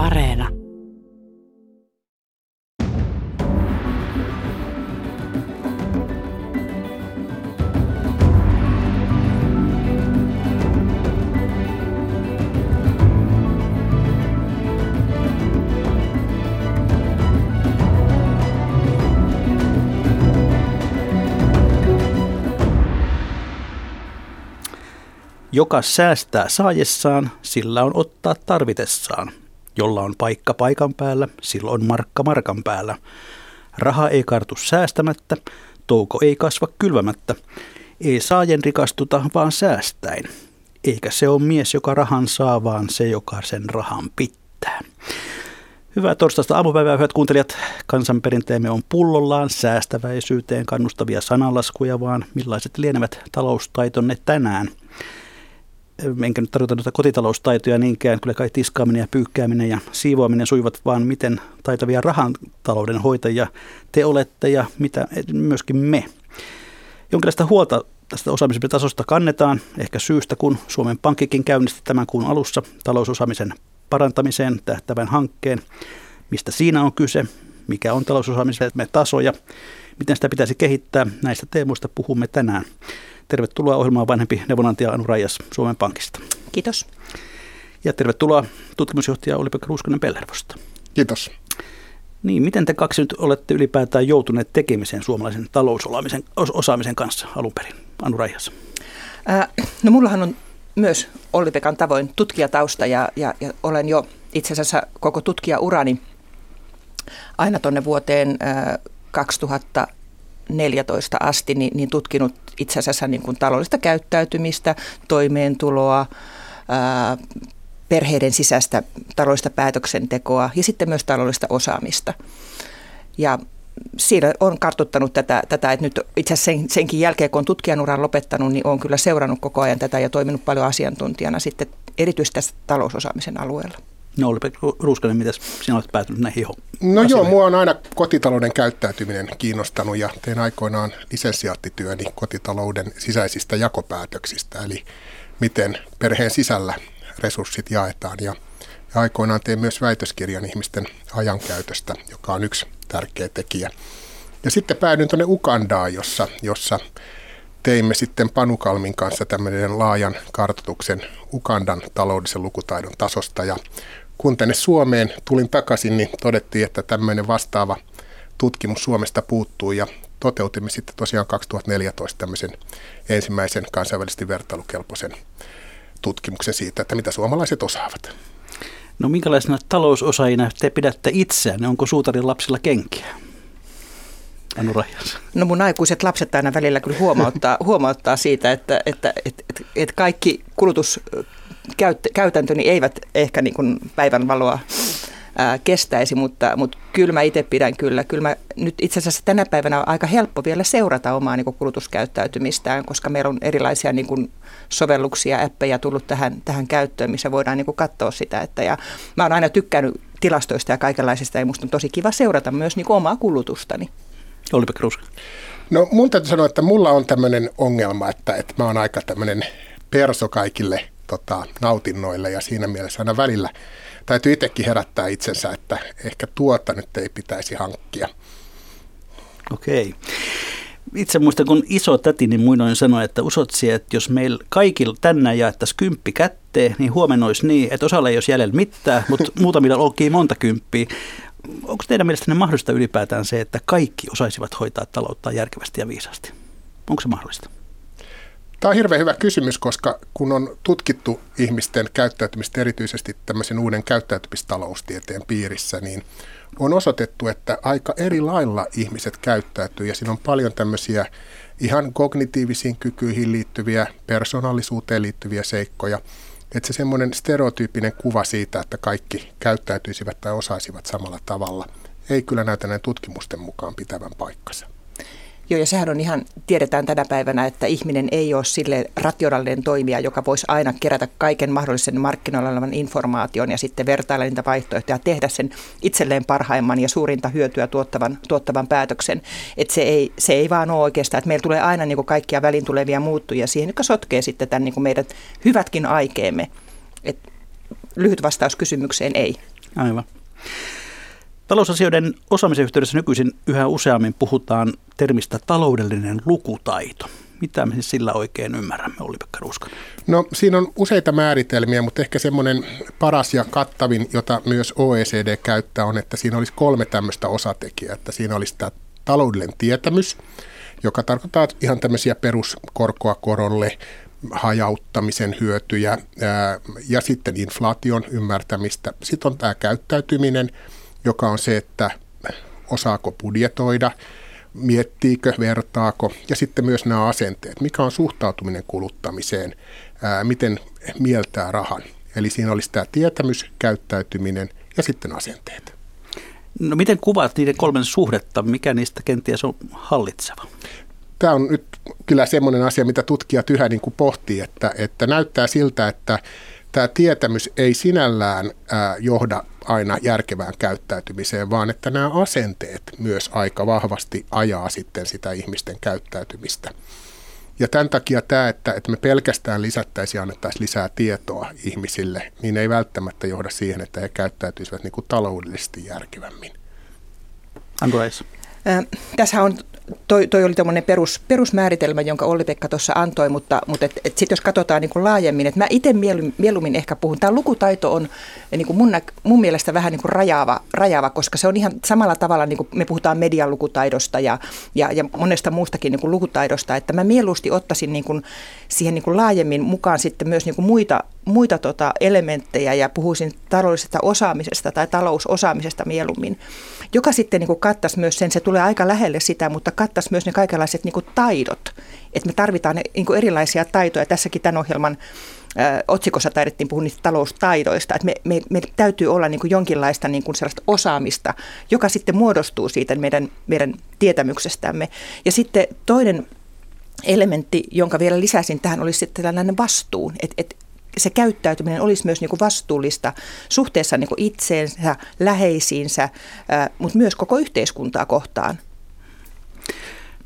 Areena. Joka säästää saajessaan, sillä on ottaa tarvitessaan. Jolla on paikka paikan päällä, silloin markka markan päällä. Raha ei kartu säästämättä, touko ei kasva kylvämättä. Ei saajen rikastuta, vaan säästäin. Eikä se ole mies, joka rahan saa, vaan se, joka sen rahan pitää. Hyvää torstaista aamupäivää, hyvät kuuntelijat. Kansanperinteemme on pullollaan säästäväisyyteen kannustavia sanalaskuja, vaan millaiset lienevät taloustaitonne tänään – enkä nyt tarkoita noita kotitaloustaitoja niinkään, kyllä kai tiskaaminen ja pyykkääminen ja siivoaminen suivat, vaan miten taitavia rahantalouden hoitajia te olette ja mitä myöskin me. Jonkinlaista huolta tästä osaamisen tasosta kannetaan, ehkä syystä, kun Suomen Pankkikin käynnisti tämän kuun alussa talousosaamisen parantamiseen tähtävän hankkeen. Mistä siinä on kyse, mikä on talousosaamisen taso ja miten sitä pitäisi kehittää. Näistä teemoista puhumme tänään. Tervetuloa ohjelmaan vanhempi neuvonantaja Anu Rajas Suomen Pankista. Kiitos. Ja tervetuloa tutkimusjohtaja Oli-Pekka Ruuskonen Pellervosta. Kiitos. Niin, miten te kaksi nyt olette ylipäätään joutuneet tekemiseen suomalaisen talousosaamisen kanssa alun perin? Anu Rajas. Äh, no mullahan on myös Olli-Pekan tavoin tutkijatausta ja, ja, ja olen jo itse asiassa koko tutkijaurani aina tuonne vuoteen äh, 2000 14 asti niin, niin tutkinut itse asiassa niin kuin taloudellista käyttäytymistä, toimeentuloa, ää, perheiden sisäistä taloudellista päätöksentekoa ja sitten myös taloudellista osaamista. Ja siinä on kartuttanut tätä, tätä että nyt itse asiassa sen, senkin jälkeen, kun on tutkijanuran lopettanut, niin on kyllä seurannut koko ajan tätä ja toiminut paljon asiantuntijana sitten erityisesti tässä talousosaamisen alueella. No oli Ruuskanen, mitä sinä olet päätynyt näihin No asioihin? joo, mua on aina kotitalouden käyttäytyminen kiinnostanut ja tein aikoinaan lisensiaattityöni kotitalouden sisäisistä jakopäätöksistä, eli miten perheen sisällä resurssit jaetaan. Ja, ja aikoinaan tein myös väitöskirjan ihmisten ajankäytöstä, joka on yksi tärkeä tekijä. Ja sitten päädyin tuonne Ukandaan, jossa, jossa teimme sitten Panukalmin kanssa tämmöinen laajan kartoituksen Ukandan taloudellisen lukutaidon tasosta ja kun tänne Suomeen tulin takaisin, niin todettiin, että tämmöinen vastaava tutkimus Suomesta puuttuu ja toteutimme sitten tosiaan 2014 tämmöisen ensimmäisen kansainvälisesti vertailukelpoisen tutkimuksen siitä, että mitä suomalaiset osaavat. No minkälaisena talousosaajina te pidätte itseään? Onko suutarin lapsilla kenkiä? Anu Rajas. No mun aikuiset lapset aina välillä kyllä huomauttaa, huomauttaa siitä, että, että, että, että, että kaikki kulutus käytäntöni eivät ehkä niin kuin päivänvaloa ää, kestäisi, mutta, mutta kyllä mä itse pidän kyllä. Kyllä mä nyt itse asiassa tänä päivänä on aika helppo vielä seurata omaa niin kuin kulutuskäyttäytymistään, koska meillä on erilaisia niin kuin sovelluksia, appeja tullut tähän, tähän käyttöön, missä voidaan niin kuin katsoa sitä. Että, ja mä oon aina tykkännyt tilastoista ja kaikenlaisista ja musta on tosi kiva seurata myös niin kuin omaa kulutustani. Olli Ruska. No mun täytyy sanoa, että mulla on tämmöinen ongelma, että, että mä oon aika tämmöinen perso kaikille tota, nautinnoille ja siinä mielessä aina välillä täytyy itsekin herättää itsensä, että ehkä tuota nyt ei pitäisi hankkia. Okei. Itse muistan, kun iso tätini muinoin sanoi, että usotsi, että jos meillä kaikilla tänään jaettaisiin kymppi kätteen, niin huomenna olisi niin, että osalla ei olisi jäljellä mitään, mutta muutamilla olkii monta kymppiä. Onko teidän mielestänne mahdollista ylipäätään se, että kaikki osaisivat hoitaa taloutta järkevästi ja viisaasti? Onko se mahdollista? Tämä on hirveän hyvä kysymys, koska kun on tutkittu ihmisten käyttäytymistä erityisesti tämmöisen uuden käyttäytymistaloustieteen piirissä, niin on osoitettu, että aika eri lailla ihmiset käyttäytyy ja siinä on paljon tämmöisiä ihan kognitiivisiin kykyihin liittyviä, persoonallisuuteen liittyviä seikkoja. Että se semmoinen stereotyyppinen kuva siitä, että kaikki käyttäytyisivät tai osaisivat samalla tavalla, ei kyllä näytä näin tutkimusten mukaan pitävän paikkansa. Joo, ja sehän on ihan, tiedetään tänä päivänä, että ihminen ei ole sille rationaalinen toimija, joka voisi aina kerätä kaiken mahdollisen markkinoilla olevan informaation ja sitten vertailla niitä vaihtoehtoja ja tehdä sen itselleen parhaimman ja suurinta hyötyä tuottavan, tuottavan päätöksen. Että se ei, se ei vaan ole oikeastaan, että meillä tulee aina niin kuin kaikkia välin tulevia muuttuja siihen, jotka sotkee sitten tämän niin kuin meidän hyvätkin aikeemme. Et lyhyt vastaus kysymykseen ei. Aivan. Talousasioiden osaamisen yhteydessä nykyisin yhä useammin puhutaan termistä taloudellinen lukutaito. Mitä me sillä oikein ymmärrämme, Olli-Pekka Ruuskanen? No siinä on useita määritelmiä, mutta ehkä semmoinen paras ja kattavin, jota myös OECD käyttää, on, että siinä olisi kolme tämmöistä osatekijää. Että siinä olisi tämä taloudellinen tietämys, joka tarkoittaa ihan tämmöisiä peruskorkoa korolle, hajauttamisen hyötyjä ja sitten inflaation ymmärtämistä. Sitten on tämä käyttäytyminen, joka on se, että osaako budjetoida, miettiikö, vertaako ja sitten myös nämä asenteet, mikä on suhtautuminen kuluttamiseen, ää, miten mieltää rahan. Eli siinä olisi tämä tietämys, käyttäytyminen ja sitten asenteet. No miten kuvaat niiden kolmen suhdetta, mikä niistä kenties on hallitseva? Tämä on nyt kyllä semmoinen asia, mitä tutkijat yhä niin kuin pohtii, että, että näyttää siltä, että tämä tietämys ei sinällään ää, johda aina järkevään käyttäytymiseen, vaan että nämä asenteet myös aika vahvasti ajaa sitten sitä ihmisten käyttäytymistä. Ja tämän takia tämä, että, että me pelkästään lisättäisiin ja annettaisiin lisää tietoa ihmisille, niin ei välttämättä johda siihen, että he käyttäytyisivät niin kuin taloudellisesti järkevämmin. Andreas. Äh, tässä on toi, toi oli tämmöinen perus, perusmääritelmä, jonka Olli-Pekka tuossa antoi, mutta, mutta et, et sitten jos katsotaan niin kuin laajemmin, että mä itse mieluummin, ehkä puhun, tämä lukutaito on niin kuin mun, mun mielestä vähän niin kuin rajaava, rajaava, koska se on ihan samalla tavalla, niin kuin me puhutaan median lukutaidosta ja, ja, ja monesta muustakin niin kuin lukutaidosta, että mä mieluusti ottaisin niin kuin siihen niin kuin laajemmin mukaan sitten myös niin kuin muita, muita tota elementtejä ja puhuisin taloudellisesta osaamisesta tai talousosaamisesta mieluummin, joka sitten niin kuin kattaisi myös sen, se tulee aika lähelle sitä, mutta kattaisi myös ne kaikenlaiset niin kuin taidot. Että me tarvitaan ne, niin kuin erilaisia taitoja. Tässäkin tämän ohjelman ö, otsikossa taidettiin puhua niistä taloustaidoista. Että me, me, me täytyy olla niin kuin jonkinlaista niin kuin sellaista osaamista, joka sitten muodostuu siitä meidän, meidän tietämyksestämme. Ja sitten toinen elementti, jonka vielä lisäsin tähän, olisi sitten tällainen vastuun. Että et, se käyttäytyminen olisi myös niin kuin vastuullista suhteessa niin kuin itseensä, läheisiinsä, mutta myös koko yhteiskuntaa kohtaan.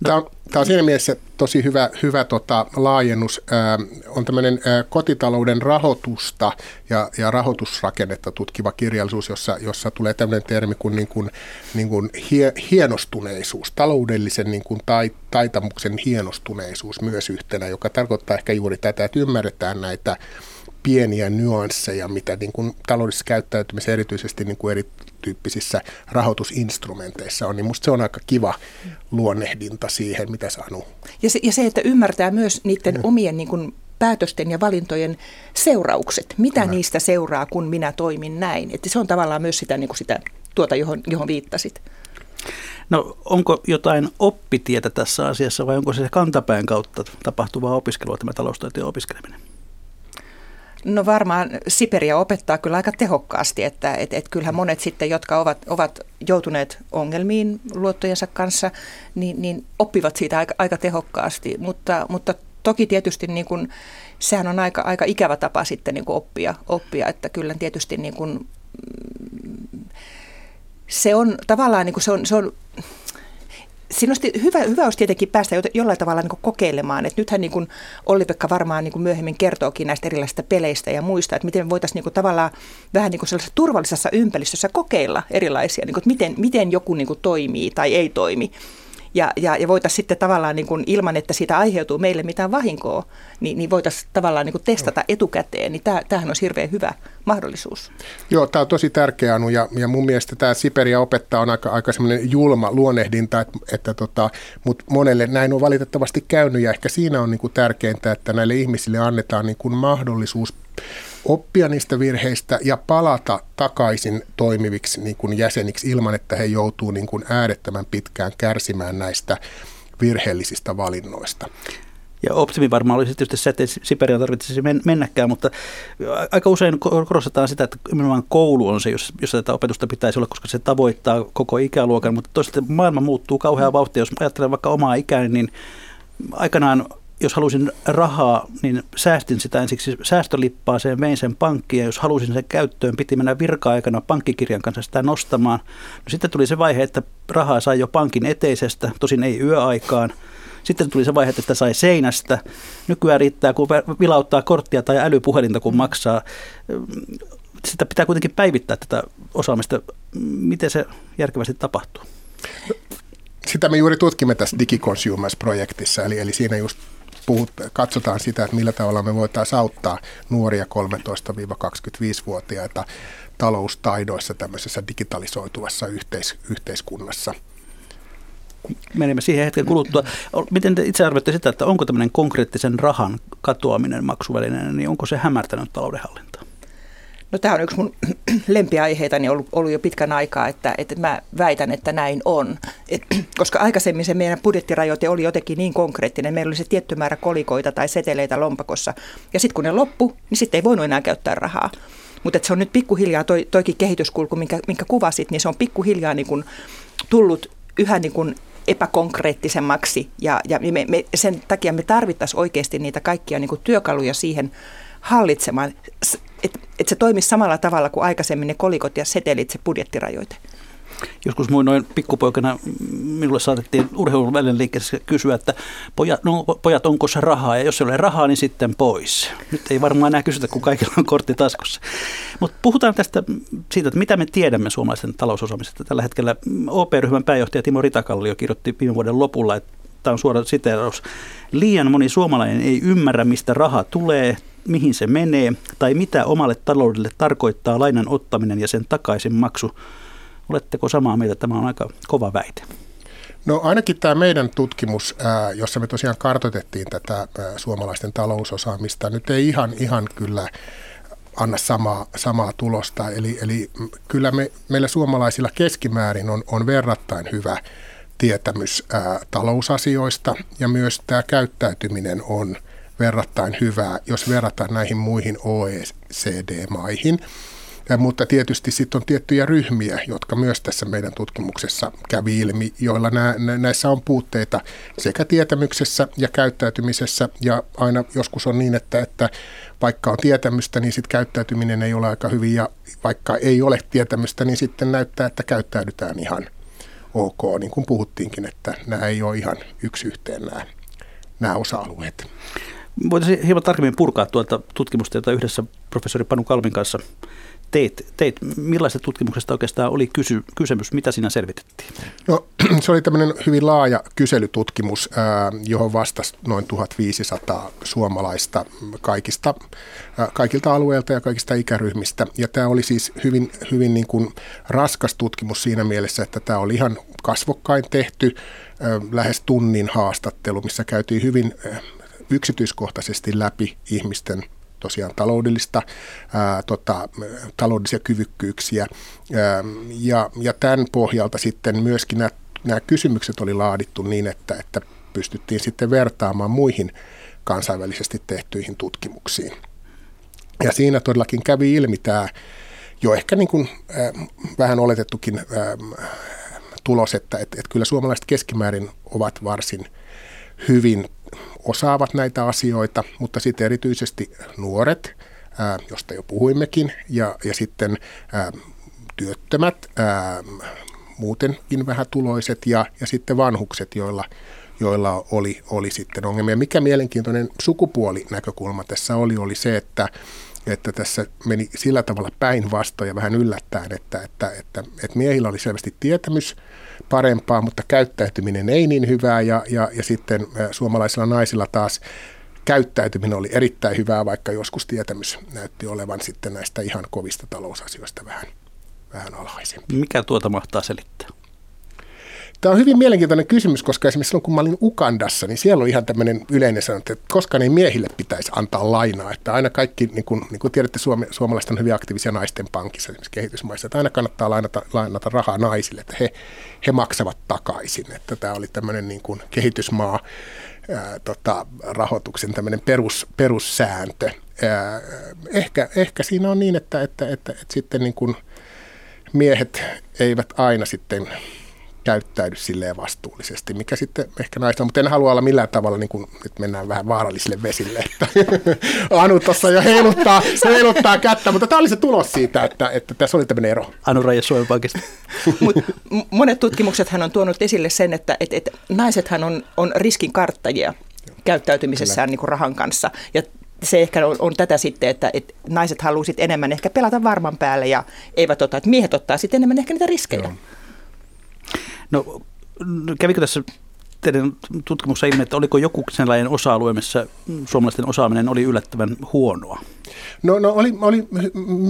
Tämä on, tämä on siinä mielessä tosi hyvä, hyvä tota, laajennus. Ää, on tämmöinen ää, kotitalouden rahoitusta ja, ja rahoitusrakennetta tutkiva kirjallisuus, jossa, jossa tulee tämmöinen termi kuin, niin kuin, niin kuin hie, hienostuneisuus, taloudellisen niin kuin tai, taitamuksen hienostuneisuus myös yhtenä, joka tarkoittaa ehkä juuri tätä, että ymmärretään näitä pieniä nyansseja, mitä niin kuin taloudellisessa käyttäytymisessä erityisesti niin kuin erityyppisissä rahoitusinstrumenteissa on, niin musta se on aika kiva luonnehdinta siihen, mitä Anu. Ja se, ja se että ymmärtää myös niiden mm. omien niin kuin päätösten ja valintojen seuraukset. Mitä Kyllä. niistä seuraa, kun minä toimin näin? Että se on tavallaan myös sitä, niin kuin sitä tuota, johon, johon viittasit. No onko jotain oppitietä tässä asiassa vai onko se kantapään kautta tapahtuvaa opiskelua tämä taloustaiteen opiskeleminen? No varmaan Siperia opettaa kyllä aika tehokkaasti, että et, et kyllähän monet sitten, jotka ovat, ovat joutuneet ongelmiin luottojensa kanssa, niin, niin oppivat siitä aika, aika tehokkaasti, mutta, mutta toki tietysti niin kuin, sehän on aika, aika ikävä tapa sitten niin kuin oppia, oppia, että kyllä tietysti niin kuin, mm, se on tavallaan niin kuin se on, se on siinä olisi hyvä, hyvä olisi tietenkin päästä jollain tavalla niin kokeilemaan. Et nythän niin Olli-Pekka varmaan niin myöhemmin kertookin näistä erilaisista peleistä ja muista, että miten voitaisiin niin tavallaan vähän niin sellaisessa turvallisessa ympäristössä kokeilla erilaisia, niin kuin, että miten, miten joku niin toimii tai ei toimi ja, ja, ja voitaisiin sitten tavallaan niin kuin, ilman, että siitä aiheutuu meille mitään vahinkoa, niin, niin voitaisiin tavallaan niin kuin testata etukäteen, niin tämä, tämähän on hirveän hyvä mahdollisuus. Joo, tämä on tosi tärkeä Anu ja, ja mun mielestä tämä Siperia opettaa on aika, aika semmoinen julma luonnehdinta, että, että tota, mutta monelle näin on valitettavasti käynyt ja ehkä siinä on niin kuin tärkeintä, että näille ihmisille annetaan niin kuin mahdollisuus oppia niistä virheistä ja palata takaisin toimiviksi niin kuin jäseniksi ilman, että he joutuu niin kuin äärettömän pitkään kärsimään näistä virheellisistä valinnoista. Ja optimi varmaan olisi tietysti se, että Siperian tarvitsisi mennäkään, mutta aika usein korostetaan sitä, että nimenomaan koulu on se, jossa tätä opetusta pitäisi olla, koska se tavoittaa koko ikäluokan, mutta toisaalta maailma muuttuu kauhean vauhtia. Jos ajattelen vaikka omaa ikääni, niin aikanaan jos halusin rahaa, niin säästin sitä ensiksi säästölippaaseen, vein sen pankkiin ja jos halusin sen käyttöön, piti mennä virka-aikana pankkikirjan kanssa sitä nostamaan. No sitten tuli se vaihe, että rahaa sai jo pankin eteisestä, tosin ei yöaikaan. Sitten tuli se vaihe, että sitä sai seinästä. Nykyään riittää, kun vilauttaa korttia tai älypuhelinta, kun maksaa sitä pitää kuitenkin päivittää tätä osaamista. Miten se järkevästi tapahtuu? Sitä me juuri tutkimme tässä DigiConsumers-projektissa, eli, eli siinä just puhut, katsotaan sitä, että millä tavalla me voitaisiin auttaa nuoria 13-25-vuotiaita taloustaidoissa tämmöisessä digitalisoituvassa yhteis- yhteiskunnassa. Menemme siihen hetken kuluttua. Miten te itse arvioitte sitä, että onko tämmöinen konkreettisen rahan katoaminen maksuvälineenä, niin onko se hämärtänyt taloudenhallintaa? No tämä on yksi mun lempiaiheitani ollut, ollut jo pitkän aikaa, että, että mä väitän, että näin on. Et, koska aikaisemmin se meidän budjettirajoite oli jotenkin niin konkreettinen, meillä oli se tietty määrä kolikoita tai seteleitä lompakossa. Ja sitten kun ne loppu, niin sitten ei voinut enää käyttää rahaa. Mutta se on nyt pikkuhiljaa, toi, toikin kehityskulku, minkä, minkä kuvasit, niin se on pikkuhiljaa niin kun tullut yhä niin kun epäkonkreettisemmaksi. Ja, ja me, me, sen takia me tarvittaisiin oikeasti niitä kaikkia niin työkaluja siihen hallitsemaan että et se toimisi samalla tavalla kuin aikaisemmin ne kolikot ja setelit, se budjettirajoite. Joskus noin pikkupoikana minulle saatettiin urheilun liikkeessä kysyä, että pojat, no, pojat, onko se rahaa? Ja jos ei ole rahaa, niin sitten pois. Nyt ei varmaan enää kysytä, kun kaikilla on kortti taskussa. Mutta puhutaan tästä siitä, että mitä me tiedämme suomalaisen talousosaamisesta. Tällä hetkellä OP-ryhmän pääjohtaja Timo Ritakallio kirjoitti viime vuoden lopulla, että tämä on suora siteeraus. Liian moni suomalainen ei ymmärrä, mistä raha tulee, mihin se menee tai mitä omalle taloudelle tarkoittaa lainan ottaminen ja sen takaisin maksu. Oletteko samaa mieltä? Tämä on aika kova väite. No ainakin tämä meidän tutkimus, jossa me tosiaan kartoitettiin tätä suomalaisten talousosaamista, nyt ei ihan, ihan kyllä anna samaa, samaa tulosta. Eli, eli kyllä me, meillä suomalaisilla keskimäärin on, on verrattain hyvä tietämys ää, talousasioista ja myös tämä käyttäytyminen on verrattain hyvää, jos verrataan näihin muihin OECD-maihin. Ja, mutta tietysti sitten on tiettyjä ryhmiä, jotka myös tässä meidän tutkimuksessa kävi ilmi, joilla nä, nä, näissä on puutteita sekä tietämyksessä ja käyttäytymisessä. Ja aina joskus on niin, että, että vaikka on tietämystä, niin sitten käyttäytyminen ei ole aika hyvin. Ja vaikka ei ole tietämystä, niin sitten näyttää, että käyttäydytään ihan ok, niin kuin puhuttiinkin, että nämä ei ole ihan yksi yhteen nämä, nämä osa-alueet. Voitaisiin hieman tarkemmin purkaa tuota tutkimusta, jota yhdessä professori Panu Kalvin kanssa teit. teit. Millaisesta tutkimuksesta oikeastaan oli kysy, kysymys? Mitä siinä selvitettiin? No, se oli tämmöinen hyvin laaja kyselytutkimus, johon vastasi noin 1500 suomalaista kaikista, kaikilta alueilta ja kaikista ikäryhmistä. Ja tämä oli siis hyvin, hyvin niin kuin raskas tutkimus siinä mielessä, että tämä oli ihan kasvokkain tehty lähes tunnin haastattelu, missä käytiin hyvin yksityiskohtaisesti läpi ihmisten tosiaan taloudellista, ää, tota, taloudellisia kyvykkyyksiä. Ää, ja, ja tämän pohjalta sitten myöskin nämä, nämä kysymykset oli laadittu niin, että, että pystyttiin sitten vertaamaan muihin kansainvälisesti tehtyihin tutkimuksiin. Ja siinä todellakin kävi ilmi tämä jo ehkä niin kuin, äh, vähän oletettukin äh, tulos, että et, et kyllä suomalaiset keskimäärin ovat varsin hyvin osaavat näitä asioita, mutta sitten erityisesti nuoret, ää, josta jo puhuimmekin, ja, ja sitten ää, työttömät, ää, muutenkin vähätuloiset ja, ja sitten vanhukset, joilla, joilla oli, oli sitten ongelmia. Mikä mielenkiintoinen sukupuolinäkökulma tässä oli, oli se, että, että tässä meni sillä tavalla päinvastoin ja vähän yllättäen, että, että, että, että miehillä oli selvästi tietämys parempaa, mutta käyttäytyminen ei niin hyvää ja, ja, ja sitten suomalaisilla naisilla taas käyttäytyminen oli erittäin hyvää, vaikka joskus tietämys näytti olevan sitten näistä ihan kovista talousasioista vähän, vähän alhaisempi. Mikä tuota mahtaa selittää? Tämä on hyvin mielenkiintoinen kysymys, koska esimerkiksi silloin kun mä olin Ukandassa, niin siellä on ihan tämmöinen yleinen sanonta, että koska niin miehille pitäisi antaa lainaa. Että aina kaikki, niin kuin, niin kuin tiedätte, Suome, suomalaiset on hyvin aktiivisia naisten pankissa esimerkiksi kehitysmaissa, että aina kannattaa lainata, lainata rahaa naisille, että he, he maksavat takaisin. Että tämä oli tämmöinen niin kuin kehitysmaa ää, tota, rahoituksen tämmöinen perus, perussääntö. Ää, ehkä, ehkä siinä on niin, että, että, että, että, että sitten niin kuin miehet eivät aina sitten käyttäydy silleen vastuullisesti, mikä sitten ehkä naista, mutta en halua olla millään tavalla, niin kuin nyt mennään vähän vaarallisille vesille, että Anu tuossa jo heiluttaa, heiluttaa kättä, mutta tämä oli se tulos siitä, että, että tässä oli tämmöinen ero. Anu Raija Suomen Pankista. monet tutkimukset hän on tuonut esille sen, että, että, että naisethan on, on riskin karttajia käyttäytymisessään niin kuin rahan kanssa. Ja se ehkä on, on tätä sitten, että, että naiset haluaisivat enemmän ehkä pelata varman päälle ja eivät ota, että miehet ottaa sitten enemmän ehkä niitä riskejä. Joo. No kävikö tässä teidän tutkimuksessa ilmi, että oliko joku sellainen osa-alue, missä suomalaisten osaaminen oli yllättävän huonoa? No, no oli, oli,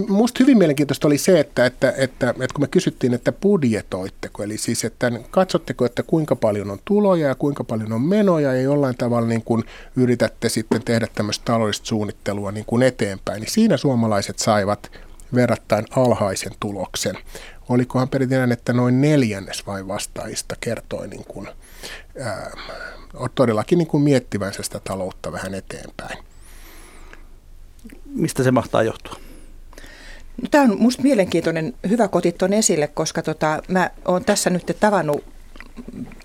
musta hyvin mielenkiintoista oli se, että, että, että, että kun me kysyttiin, että budjetoitteko, eli siis, että katsotteko, että kuinka paljon on tuloja ja kuinka paljon on menoja ja jollain tavalla niin kuin yritätte sitten tehdä tämmöistä taloudellista suunnittelua niin kuin eteenpäin, niin siinä suomalaiset saivat verrattain alhaisen tuloksen. Olikohan perinteinen, että noin neljännes vain vastaajista kertoi niin kuin, ää, todellakin niin kuin miettivänsä sitä taloutta vähän eteenpäin. Mistä se mahtaa johtua? No, tämä on minusta mielenkiintoinen, hyvä kotit on esille, koska tota, mä olen tässä nyt tavannut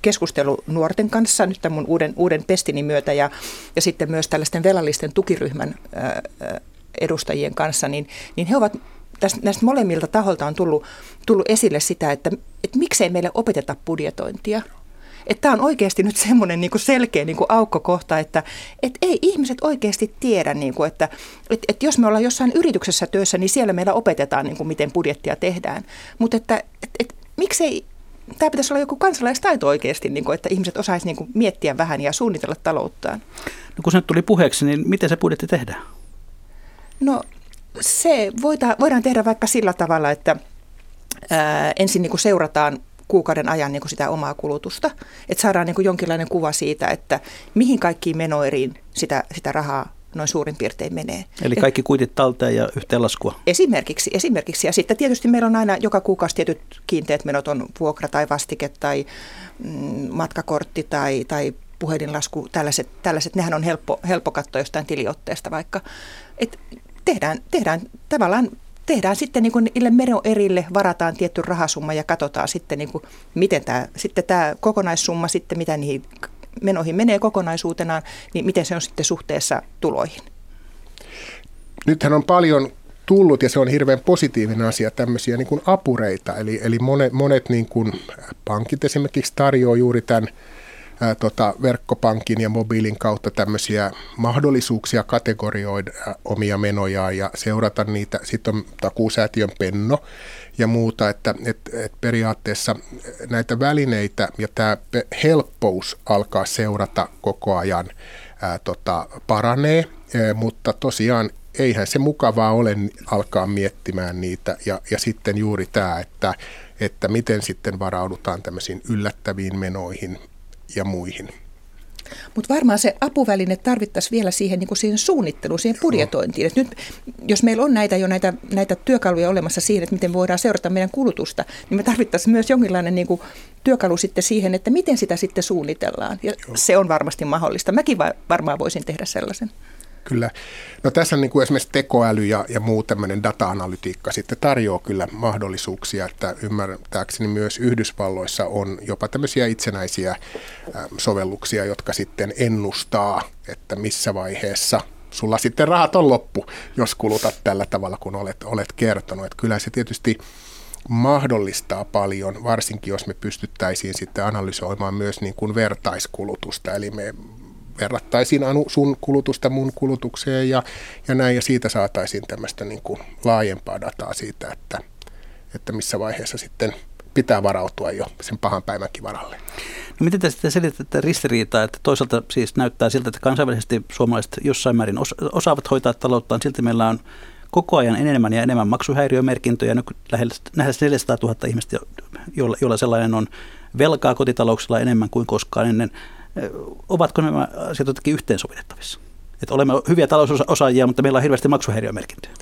keskustelu nuorten kanssa nyt tämän mun uuden, uuden pestini myötä ja, ja sitten myös tällaisten velallisten tukiryhmän ää, edustajien kanssa, niin, niin he ovat tästä, näistä molemmilta taholta on tullut, tullut esille sitä, että, että miksei meille opeteta budjetointia. Että tämä on oikeasti nyt semmoinen niin selkeä niin kuin aukkokohta, että et ei ihmiset oikeasti tiedä, niin kuin, että et, et jos me ollaan jossain yrityksessä työssä, niin siellä meillä opetetaan, niin kuin, miten budjettia tehdään. Mutta että et, et, miksei tämä pitäisi olla joku kansalaistaito oikeasti, niin kuin, että ihmiset osaisivat niin miettiä vähän ja suunnitella talouttaan. No kun se tuli puheeksi, niin miten se budjetti tehdään? No se voida, voidaan tehdä vaikka sillä tavalla, että ää, ensin niin kuin seurataan kuukauden ajan niin kuin sitä omaa kulutusta, että saadaan niin kuin jonkinlainen kuva siitä, että mihin kaikkiin menoeriin sitä, sitä rahaa noin suurin piirtein menee. Eli kaikki kuitit talteen ja yhteenlaskua? Esimerkiksi, esimerkiksi. Ja sitten tietysti meillä on aina joka kuukausi tietyt kiinteät menot, on vuokra tai vastike tai mm, matkakortti tai, tai puhelinlasku, tällaiset, tällaiset, nehän on helppo, helppo katsoa jostain tiliotteesta vaikka. Et tehdään, tehdään tavallaan tehdään sitten niin niille menoerille, varataan tietty rahasumma ja katsotaan sitten, niin kuin, miten tämä, sitten tämä kokonaissumma, sitten mitä niihin menoihin menee kokonaisuutenaan, niin miten se on sitten suhteessa tuloihin. Nythän on paljon tullut, ja se on hirveän positiivinen asia, tämmöisiä niin kuin apureita. Eli, eli monet, monet niin kuin pankit esimerkiksi tarjoaa juuri tämän tota, verkkopankin ja mobiilin kautta tämmöisiä mahdollisuuksia kategorioida omia menojaan ja seurata niitä. Sitten on takuusäätiön penno ja muuta, että et, et periaatteessa näitä välineitä ja tämä helppous alkaa seurata koko ajan ää, tota, paranee, ää, mutta tosiaan eihän se mukavaa ole alkaa miettimään niitä. Ja, ja sitten juuri tämä, että, että miten sitten varaudutaan tämmöisiin yllättäviin menoihin, ja muihin. Mutta varmaan se apuväline tarvittaisiin vielä siihen, niin kuin siihen suunnitteluun, siihen budjetointiin. Et nyt, jos meillä on näitä jo näitä, näitä työkaluja olemassa siihen, että miten voidaan seurata meidän kulutusta, niin me tarvittaisiin myös jonkinlainen niin kuin, työkalu sitten siihen, että miten sitä sitten suunnitellaan. Ja se on varmasti mahdollista. Mäkin varmaan voisin tehdä sellaisen. Kyllä. No tässä niin kuin esimerkiksi tekoäly ja, ja muu tämmöinen data-analytiikka sitten tarjoaa kyllä mahdollisuuksia, että ymmärtääkseni myös Yhdysvalloissa on jopa tämmöisiä itsenäisiä sovelluksia, jotka sitten ennustaa, että missä vaiheessa sulla sitten rahat on loppu, jos kulutat tällä tavalla, kun olet, olet kertonut. Että kyllä se tietysti mahdollistaa paljon, varsinkin jos me pystyttäisiin sitten analysoimaan myös niin kuin vertaiskulutusta. Eli me verrattaisiin anu, sun kulutusta mun kulutukseen ja, ja näin, ja siitä saataisiin tämmöistä niin kuin laajempaa dataa siitä, että, että missä vaiheessa sitten pitää varautua jo sen pahan päivänkin varalle. No miten te sitten selitätte ristiriitaa, että toisaalta siis näyttää siltä, että kansainvälisesti suomalaiset jossain määrin osaavat hoitaa talouttaan, silti meillä on koko ajan enemmän ja enemmän maksuhäiriömerkintöjä, nyt lähes 400 000 ihmistä, joilla, joilla sellainen on velkaa kotitalouksilla enemmän kuin koskaan ennen ovatko nämä asiat jotenkin yhteensovitettavissa? Että olemme hyviä talousosaajia, mutta meillä on hirveästi maksuhäiriömerkintöjä.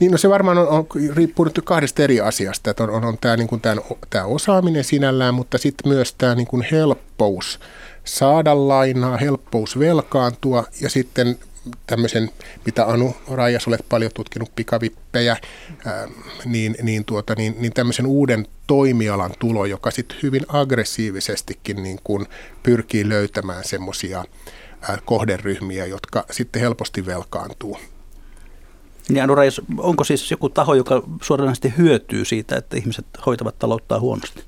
Niin, no se varmaan on, on riippuu kahdesta eri asiasta. Että on, on, on tämä, niin osaaminen sinällään, mutta sitten myös tämä niin helppous saada lainaa, helppous velkaantua ja sitten tämmöisen, mitä Anu Raijas olet paljon tutkinut, pikavippejä, ää, niin, niin, tuota, niin, niin tämmöisen uuden toimialan tulo, joka sitten hyvin aggressiivisestikin niin kuin pyrkii löytämään semmoisia kohderyhmiä, jotka sitten helposti velkaantuu. Niin Anu Raijas, onko siis joku taho, joka suoranaisesti hyötyy siitä, että ihmiset hoitavat talouttaa huonosti?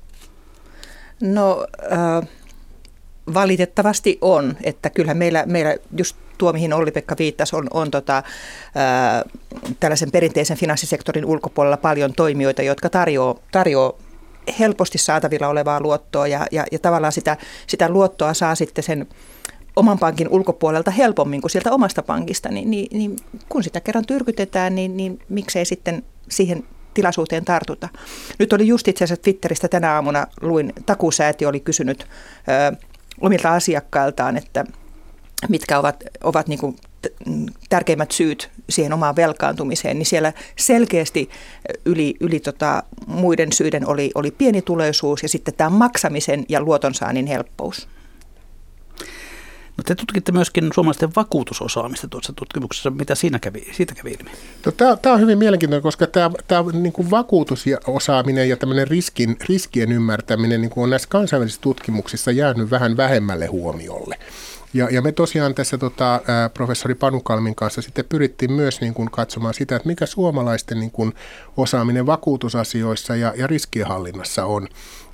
No... Äh Valitettavasti on, että kyllähän meillä, meillä just tuo, mihin Olli-Pekka viittasi, on, on tota, ää, tällaisen perinteisen finanssisektorin ulkopuolella paljon toimijoita, jotka tarjoaa tarjoaa helposti saatavilla olevaa luottoa ja, ja, ja tavallaan sitä, sitä luottoa saa sitten sen oman pankin ulkopuolelta helpommin kuin sieltä omasta pankista, niin, niin, niin kun sitä kerran tyrkytetään, niin, niin miksei sitten siihen tilaisuuteen tartuta. Nyt oli just itse asiassa Twitteristä tänä aamuna luin, takuusäätiö oli kysynyt ö, omilta asiakkailtaan, että mitkä ovat, ovat niin kuin tärkeimmät syyt siihen omaan velkaantumiseen, niin siellä selkeästi yli, yli tota muiden syiden oli, oli pienituloisuus ja sitten tämä maksamisen ja luotonsaannin helppous. No te tutkitte myöskin suomalaisten vakuutusosaamista tuossa tutkimuksessa. Mitä siinä kävi, siitä kävi ilmi? No, tämä, on hyvin mielenkiintoinen, koska tämä, tämä niin kuin vakuutusosaaminen ja tämmöinen riskin, riskien ymmärtäminen niin kuin on näissä kansainvälisissä tutkimuksissa jäänyt vähän vähemmälle huomiolle. Ja, ja me tosiaan tässä tota, professori Panukalmin kanssa sitten pyrittiin myös niin kuin katsomaan sitä, että mikä suomalaisten niin kuin osaaminen vakuutusasioissa ja, ja riskienhallinnassa on.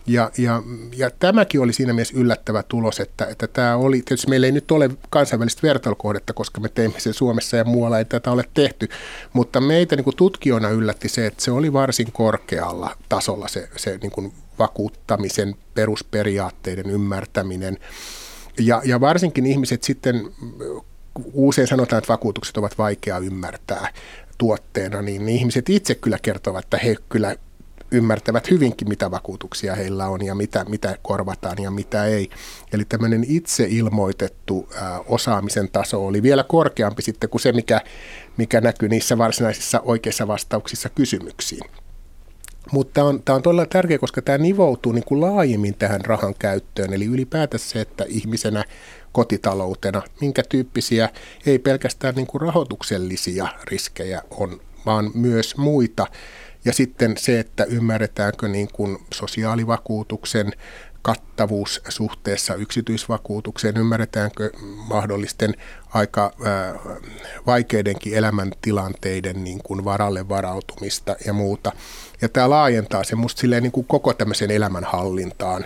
Ja, ja, ja tämäkin oli siinä mielessä yllättävä tulos, että, että tämä oli, tietysti meillä ei nyt ole kansainvälistä vertailukohdetta, koska me teimme sen Suomessa ja muualla ei tätä ole tehty, mutta meitä niin kuin tutkijoina yllätti se, että se oli varsin korkealla tasolla se, se niin kuin vakuuttamisen perusperiaatteiden ymmärtäminen. Ja, ja varsinkin ihmiset sitten, usein sanotaan, että vakuutukset ovat vaikea ymmärtää tuotteena, niin, ihmiset itse kyllä kertovat, että he kyllä ymmärtävät hyvinkin, mitä vakuutuksia heillä on ja mitä, mitä korvataan ja mitä ei. Eli tämmöinen itse ilmoitettu osaamisen taso oli vielä korkeampi sitten kuin se, mikä, mikä näkyy niissä varsinaisissa oikeissa vastauksissa kysymyksiin. Mutta tämä on, tämä on todella tärkeä, koska tämä nivoutuu niin kuin laajemmin tähän rahan käyttöön. Eli ylipäätänsä se, että ihmisenä kotitaloutena, minkä tyyppisiä ei pelkästään niin kuin rahoituksellisia riskejä on, vaan myös muita ja sitten se, että ymmärretäänkö niin kuin sosiaalivakuutuksen kattavuus suhteessa yksityisvakuutukseen, ymmärretäänkö mahdollisten aika vaikeidenkin elämäntilanteiden niin kuin varalle varautumista ja muuta. Ja tämä laajentaa se musta silleen niin kuin koko tämmöisen elämänhallintaan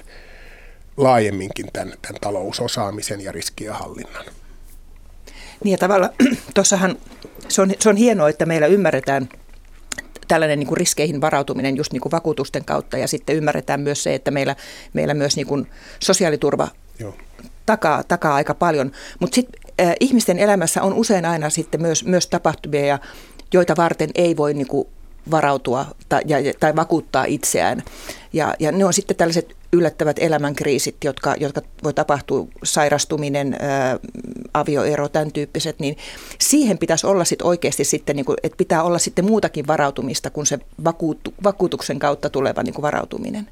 laajemminkin tämän, tämän talousosaamisen ja riskien hallinnan. Niin ja tavallaan tuossahan se on, se on hienoa, että meillä ymmärretään – tällainen niin kuin riskeihin varautuminen just niin kuin vakuutusten kautta ja sitten ymmärretään myös se, että meillä, meillä myös niin kuin sosiaaliturva Joo. Takaa, takaa aika paljon. Mutta sitten äh, ihmisten elämässä on usein aina sitten myös, myös tapahtumia, joita varten ei voi niin kuin varautua tai, ja, tai vakuuttaa itseään. Ja, ja ne on sitten tällaiset yllättävät elämänkriisit, jotka, jotka voi tapahtua, sairastuminen, ää, avioero, tämän tyyppiset, niin siihen pitäisi olla sitten oikeasti sitten, niin kuin, että pitää olla sitten muutakin varautumista kuin se vakuutu, vakuutuksen kautta tuleva niin kuin varautuminen.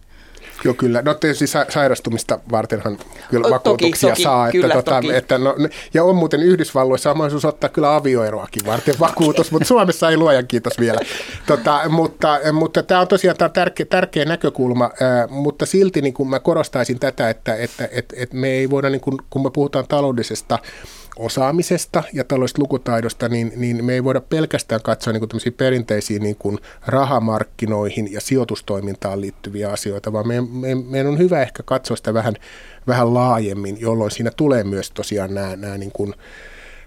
Joo, kyllä. No tietysti sairastumista vartenhan kyllä vakuutuksia toki, saa. Että, kyllä, tota, että no, ja on muuten Yhdysvalloissa on mahdollisuus ottaa kyllä avioeroakin varten vakuutus, mutta Suomessa ei luojan kiitos vielä. Tota, mutta, mutta tämä on tosiaan tämä on tärkeä, tärkeä näkökulma, äh, mutta silti niin kuin mä korostaisin tätä, että, että, että, että me ei voida, niin kuin, kun me puhutaan taloudellisesta osaamisesta ja taloudellisesta lukutaidosta, niin, niin me ei voida pelkästään katsoa niin kuin perinteisiin niin kuin rahamarkkinoihin ja sijoitustoimintaan liittyviä asioita, vaan meidän, meidän on hyvä ehkä katsoa sitä vähän, vähän laajemmin, jolloin siinä tulee myös tosiaan nämä, nämä niin kuin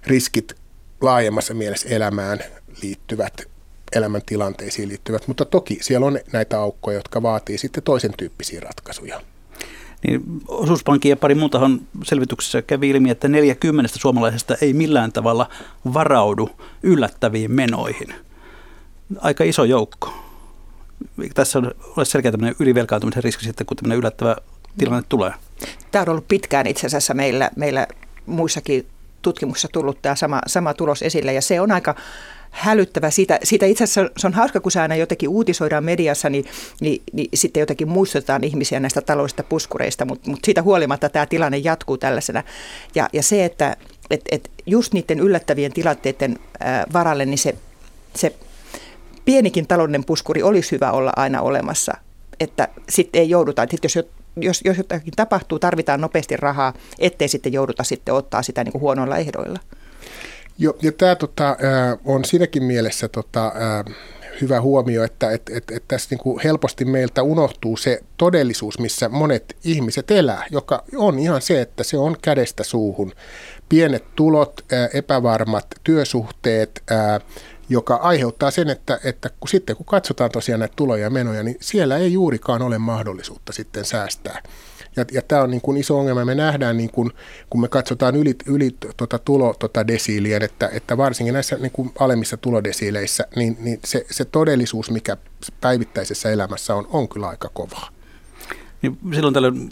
riskit laajemmassa mielessä elämään liittyvät elämäntilanteisiin liittyvät, mutta toki siellä on näitä aukkoja, jotka vaatii sitten toisen tyyppisiä ratkaisuja. Niin osuuspankin ja pari muutahan selvityksessä kävi ilmi, että 40 suomalaisesta ei millään tavalla varaudu yllättäviin menoihin. Aika iso joukko. Tässä on selkeä tämmöinen ylivelkaantumisen riski sitten, kun tämmöinen yllättävä tilanne tulee. Tämä on ollut pitkään itse asiassa meillä, meillä muissakin tutkimuksissa tullut tämä sama, sama tulos esille ja se on aika hälyttävä. Siitä, siitä itse asiassa se on hauska, kun se aina jotenkin uutisoidaan mediassa, niin, niin, niin sitten jotenkin muistutetaan ihmisiä näistä taloudellisista puskureista, mutta, mutta siitä huolimatta tämä tilanne jatkuu tällaisena. Ja, ja se, että et, et just niiden yllättävien tilanteiden varalle, niin se, se pienikin taloudellinen puskuri olisi hyvä olla aina olemassa, että sitten ei jouduta, että jos jos, jos jotakin tapahtuu, tarvitaan nopeasti rahaa, ettei sitten jouduta sitten ottaa sitä niin kuin huonoilla ehdoilla. Joo, ja tämä tota, on siinäkin mielessä tota, hyvä huomio, että et, et, et tässä niinku helposti meiltä unohtuu se todellisuus, missä monet ihmiset elää, joka on ihan se, että se on kädestä suuhun. Pienet tulot, epävarmat työsuhteet, joka aiheuttaa sen, että, että kun sitten kun katsotaan tosiaan näitä tuloja ja menoja, niin siellä ei juurikaan ole mahdollisuutta sitten säästää. Ja, ja tämä on niin kuin iso ongelma. Me nähdään, niin kuin, kun me katsotaan yli, yli tota tulo tota desiilien, että, että varsinkin näissä niin kuin alemmissa tulodesiileissä, niin, niin se, se todellisuus, mikä päivittäisessä elämässä on, on kyllä aika kovaa. Niin silloin tällöin,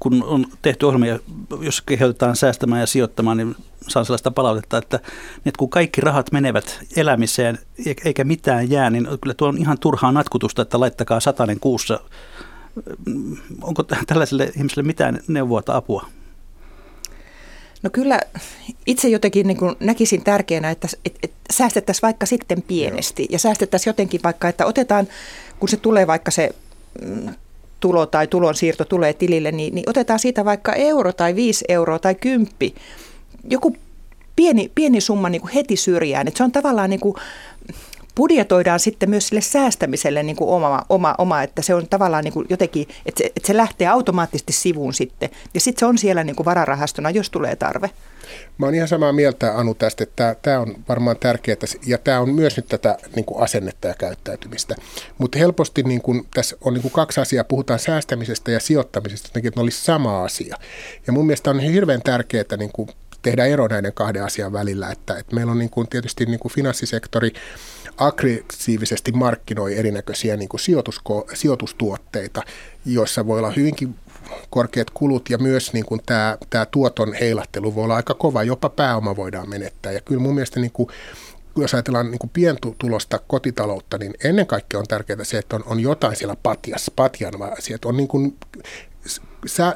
kun on tehty ohjelmia, jos kehotetaan säästämään ja sijoittamaan, niin saan sellaista palautetta, että, että kun kaikki rahat menevät elämiseen eikä mitään jää, niin kyllä tuo on ihan turhaa natkutusta, että laittakaa satainen kuussa onko tällaiselle ihmiselle mitään neuvoa tai apua? No kyllä itse jotenkin niin kuin näkisin tärkeänä, että, että, että säästettäisiin vaikka sitten pienesti Joo. ja säästettäisiin jotenkin vaikka, että otetaan, kun se tulee vaikka se mm, tulo tai tulonsiirto tulee tilille, niin, niin otetaan siitä vaikka euro tai viisi euroa tai kymppi. Joku pieni, pieni summa niin kuin heti syrjään. Että se on tavallaan niin kuin budjetoidaan sitten myös sille säästämiselle niin kuin oma, oma, oma, että se on tavallaan niin kuin jotenkin, että se, että se lähtee automaattisesti sivuun sitten. Ja sitten se on siellä niin kuin vararahastona, jos tulee tarve. Mä oon ihan samaa mieltä Anu tästä, että tämä on varmaan tärkeää ja tämä on myös nyt tätä niin kuin asennetta ja käyttäytymistä. Mutta helposti niin kuin, tässä on niin kuin kaksi asiaa, puhutaan säästämisestä ja sijoittamisesta, että ne olisi sama asia. Ja mun mielestä on hirveän tärkeää niin kuin tehdä ero näiden kahden asian välillä, että, että meillä on niin kuin tietysti niin kuin finanssisektori aggressiivisesti markkinoi erinäköisiä niin kuin sijoitusko, sijoitustuotteita, joissa voi olla hyvinkin korkeat kulut ja myös niin kuin tämä, tämä tuoton heilattelu voi olla aika kova, jopa pääoma voidaan menettää. Ja kyllä mun mielestä niin kuin, jos ajatellaan niin kuin pientulosta kotitaloutta, niin ennen kaikkea on tärkeää se, että on, on jotain siellä patjas, patjan, että on niin kuin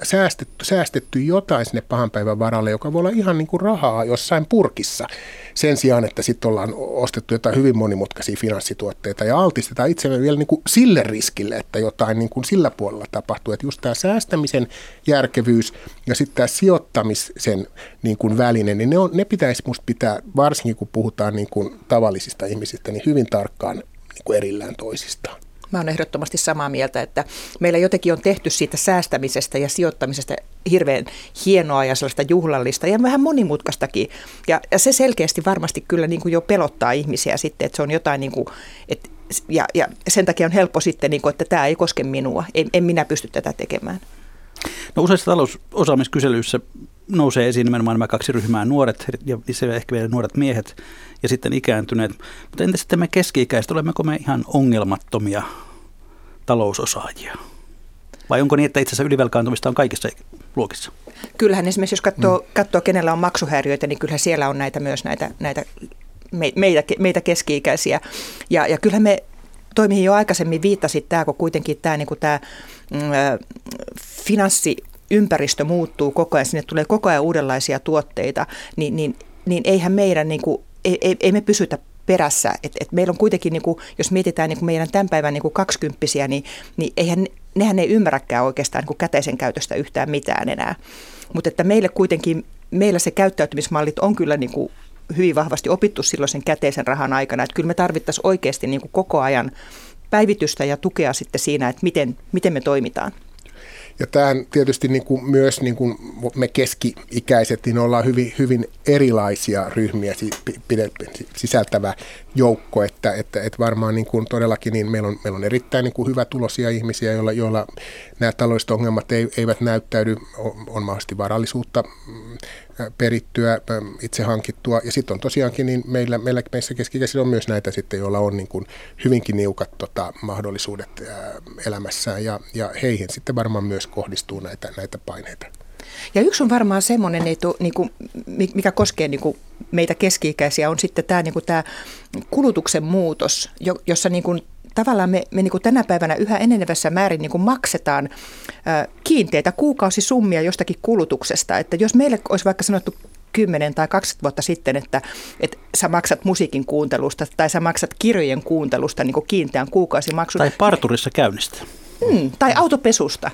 säästetty, säästetty jotain sinne pahan päivän varalle, joka voi olla ihan niin kuin rahaa jossain purkissa, sen sijaan, että sitten ollaan ostettu jotain hyvin monimutkaisia finanssituotteita ja altistetaan itsemme vielä niin kuin sille riskille, että jotain niin kuin sillä puolella tapahtuu. Että just tämä säästämisen järkevyys ja sitten tämä sijoittamisen niin kuin väline, niin ne, on, ne pitäisi musta pitää, varsinkin kun puhutaan niin kuin tavallisista ihmisistä, niin hyvin tarkkaan niin kuin erillään toisistaan. Mä olen ehdottomasti samaa mieltä, että meillä jotenkin on tehty siitä säästämisestä ja sijoittamisesta hirveän hienoa ja sellaista juhlallista ja vähän monimutkaistakin. Ja, ja se selkeästi varmasti kyllä niin kuin jo pelottaa ihmisiä sitten, että se on jotain, niin kuin, että, ja, ja sen takia on helppo sitten, niin kuin, että tämä ei koske minua, en, en minä pysty tätä tekemään. No useissa talousosaamiskyselyissä nousee esiin nimenomaan nämä kaksi ryhmää, nuoret ja ehkä vielä nuoret miehet ja sitten ikääntyneet. Mutta entä sitten me keski-ikäiset, olemmeko me ihan ongelmattomia talousosaajia? Vai onko niin, että itse asiassa ylivelkaantumista on kaikissa luokissa? Kyllähän esimerkiksi, jos katsoo, mm. katsoo kenellä on maksuhäiriöitä, niin kyllähän siellä on näitä myös näitä, näitä meitä, meitä keski-ikäisiä. Ja, ja kyllähän me toimii jo aikaisemmin viittasit tämä, kun kuitenkin tämä, niin kuin tämä mm, finanssiympäristö muuttuu koko ajan, sinne tulee koko ajan uudenlaisia tuotteita, niin, niin, niin eihän meidän, niin kuin, ei, ei, ei me pysytä perässä. Et, et meillä on kuitenkin, niin kuin, jos mietitään niin meidän tämän päivän niin kaksikymppisiä, niin, niin eihän, nehän ei ymmärräkään oikeastaan niin käteisen käytöstä yhtään mitään enää. Mutta että meille kuitenkin, meillä se käyttäytymismallit on kyllä niin kuin hyvin vahvasti opittu silloin sen käteisen rahan aikana. Että kyllä me tarvittaisiin oikeasti niin koko ajan päivitystä ja tukea sitten siinä, että miten, miten me toimitaan. Ja tähän tietysti niin kuin myös niin kuin me keski-ikäiset, niin ollaan hyvin, hyvin erilaisia ryhmiä sisältävä joukko, että, että, että varmaan niin kuin todellakin niin meillä, on, meillä on erittäin niin kuin hyvä tulosia ihmisiä, joilla, joilla nämä taloudelliset ongelmat eivät näyttäydy, on, on mahdollisesti varallisuutta mm, perittyä, itse hankittua. Ja sitten on tosiaankin, niin meillä, meillä meissä keski on myös näitä sitten, joilla on niin kuin hyvinkin niukat tota, mahdollisuudet ää, elämässään ja, ja heihin sitten varmaan myös kohdistuu näitä, näitä paineita. Ja yksi on varmaan semmoinen, niin kuin, mikä koskee niin kuin meitä keski-ikäisiä, on sitten tämä, niin kuin tämä kulutuksen muutos, jossa niin kuin tavallaan me, me niin kuin tänä päivänä yhä enenevässä määrin niin kuin maksetaan ä, kiinteitä kuukausisummia jostakin kulutuksesta. Että jos meille olisi vaikka sanottu 10 tai 20 vuotta sitten, että, että sä maksat musiikin kuuntelusta tai sä maksat kirjojen kuuntelusta niin kuin kiinteän kuukausimaksun. Tai parturissa käynnistä. Hmm, tai autopesusta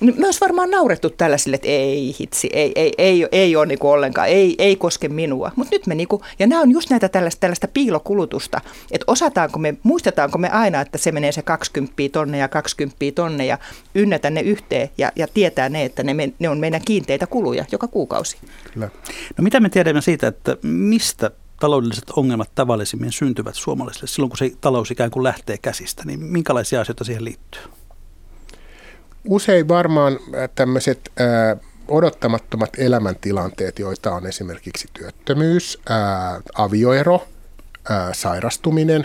Myös varmaan naurettu tällaisille, että ei hitsi, ei, ei, ei, ei ole niinku ollenkaan, ei, ei koske minua. Mutta nyt me niinku, ja nämä on just näitä tällaista, tällaista piilokulutusta, että osataanko me, muistetaanko me aina, että se menee se 20 tonne ja 20 tonne ja ynnätä ne yhteen ja, ja tietää ne, että ne, ne on meidän kiinteitä kuluja joka kuukausi. Kyllä. No mitä me tiedämme siitä, että mistä taloudelliset ongelmat tavallisimmin syntyvät suomalaisille silloin, kun se talous ikään kuin lähtee käsistä, niin minkälaisia asioita siihen liittyy? Usein varmaan äh, tämmöiset äh, odottamattomat elämäntilanteet, joita on esimerkiksi työttömyys, ää, äh, avioero, ää, sairastuminen,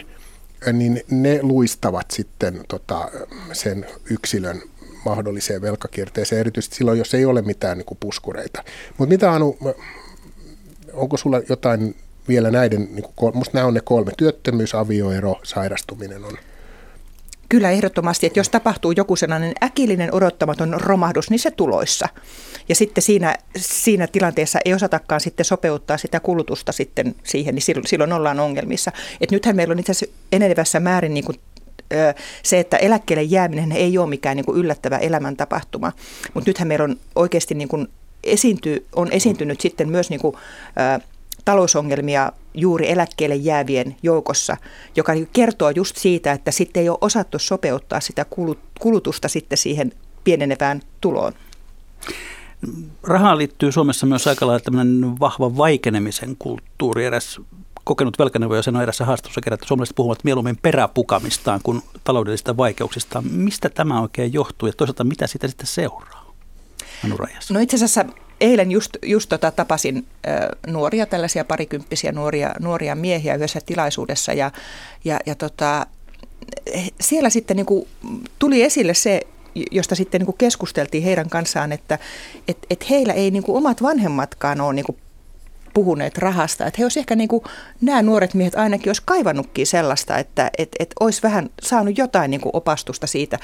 niin ne luistavat sitten tota, sen yksilön mahdolliseen velkakierteeseen, erityisesti silloin, jos ei ole mitään niin kuin puskureita. Mutta mitä Anu, onko sulla jotain vielä näiden, niin kuin, musta nämä on ne kolme, työttömyys, avioero, sairastuminen on Kyllä ehdottomasti, että jos tapahtuu joku sellainen äkillinen odottamaton romahdus, niin se tuloissa. Ja sitten siinä, siinä tilanteessa ei osatakaan sitten sopeuttaa sitä kulutusta sitten siihen, niin silloin, ollaan ongelmissa. Et nythän meillä on itse asiassa enenevässä määrin niin kuin se, että eläkkeelle jääminen ei ole mikään niin kuin yllättävä elämäntapahtuma, mutta nythän meillä on oikeasti niin kuin esiintyy, on esiintynyt sitten myös niin kuin, talousongelmia juuri eläkkeelle jäävien joukossa, joka kertoo just siitä, että sitten ei ole osattu sopeuttaa sitä kulutusta sitten siihen pienenevään tuloon. Rahaan liittyy Suomessa myös aika lailla tämmöinen vahva vaikenemisen kulttuuri. Eräs kokenut velkaneuvoja sen on erässä haastattelussa kerran, että suomalaiset puhuvat mieluummin peräpukamistaan kuin taloudellisista vaikeuksista. Mistä tämä oikein johtuu ja toisaalta mitä sitä sitten seuraa? No itse asiassa eilen just, just tota, tapasin ö, nuoria, tällaisia parikymppisiä nuoria, nuoria miehiä yhdessä tilaisuudessa ja, ja, ja tota, siellä sitten niin kuin, tuli esille se, josta sitten niin keskusteltiin heidän kanssaan, että et, et heillä ei niin kuin, omat vanhemmatkaan ole niin kuin, puhuneet rahasta. Että he olisivat ehkä niin kuin, nämä nuoret miehet ainakin olisi kaivannutkin sellaista, että et, et olisi vähän saanut jotain niin kuin opastusta siitä.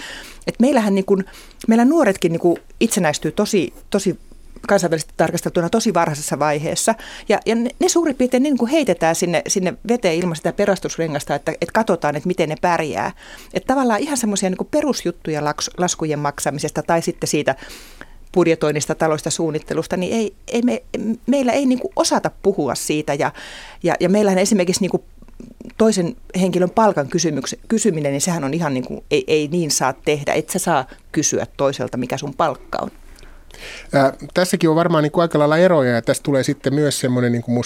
Että meillähän niin kuin, meillä nuoretkin niin kuin itsenäistyy tosi, tosi kansainvälisesti tarkasteltuna tosi varhaisessa vaiheessa. Ja, ja ne, ne suurin piirtein niin kuin heitetään sinne, sinne veteen ilman sitä perustusrengasta, että, että katsotaan, että miten ne pärjää. Että tavallaan ihan semmoisia niin perusjuttuja laskujen maksamisesta tai sitten siitä budjetoinnista, taloista suunnittelusta, niin ei, ei me, meillä ei niin osata puhua siitä. Ja, ja, ja meillähän esimerkiksi niin toisen henkilön palkan kysyminen, niin sehän on ihan niin kuin, ei, ei niin saa tehdä. Et sä saa kysyä toiselta, mikä sun palkka on. Ää, tässäkin on varmaan niin kuin aika lailla eroja ja tästä tulee sitten myös semmoinen niin kuin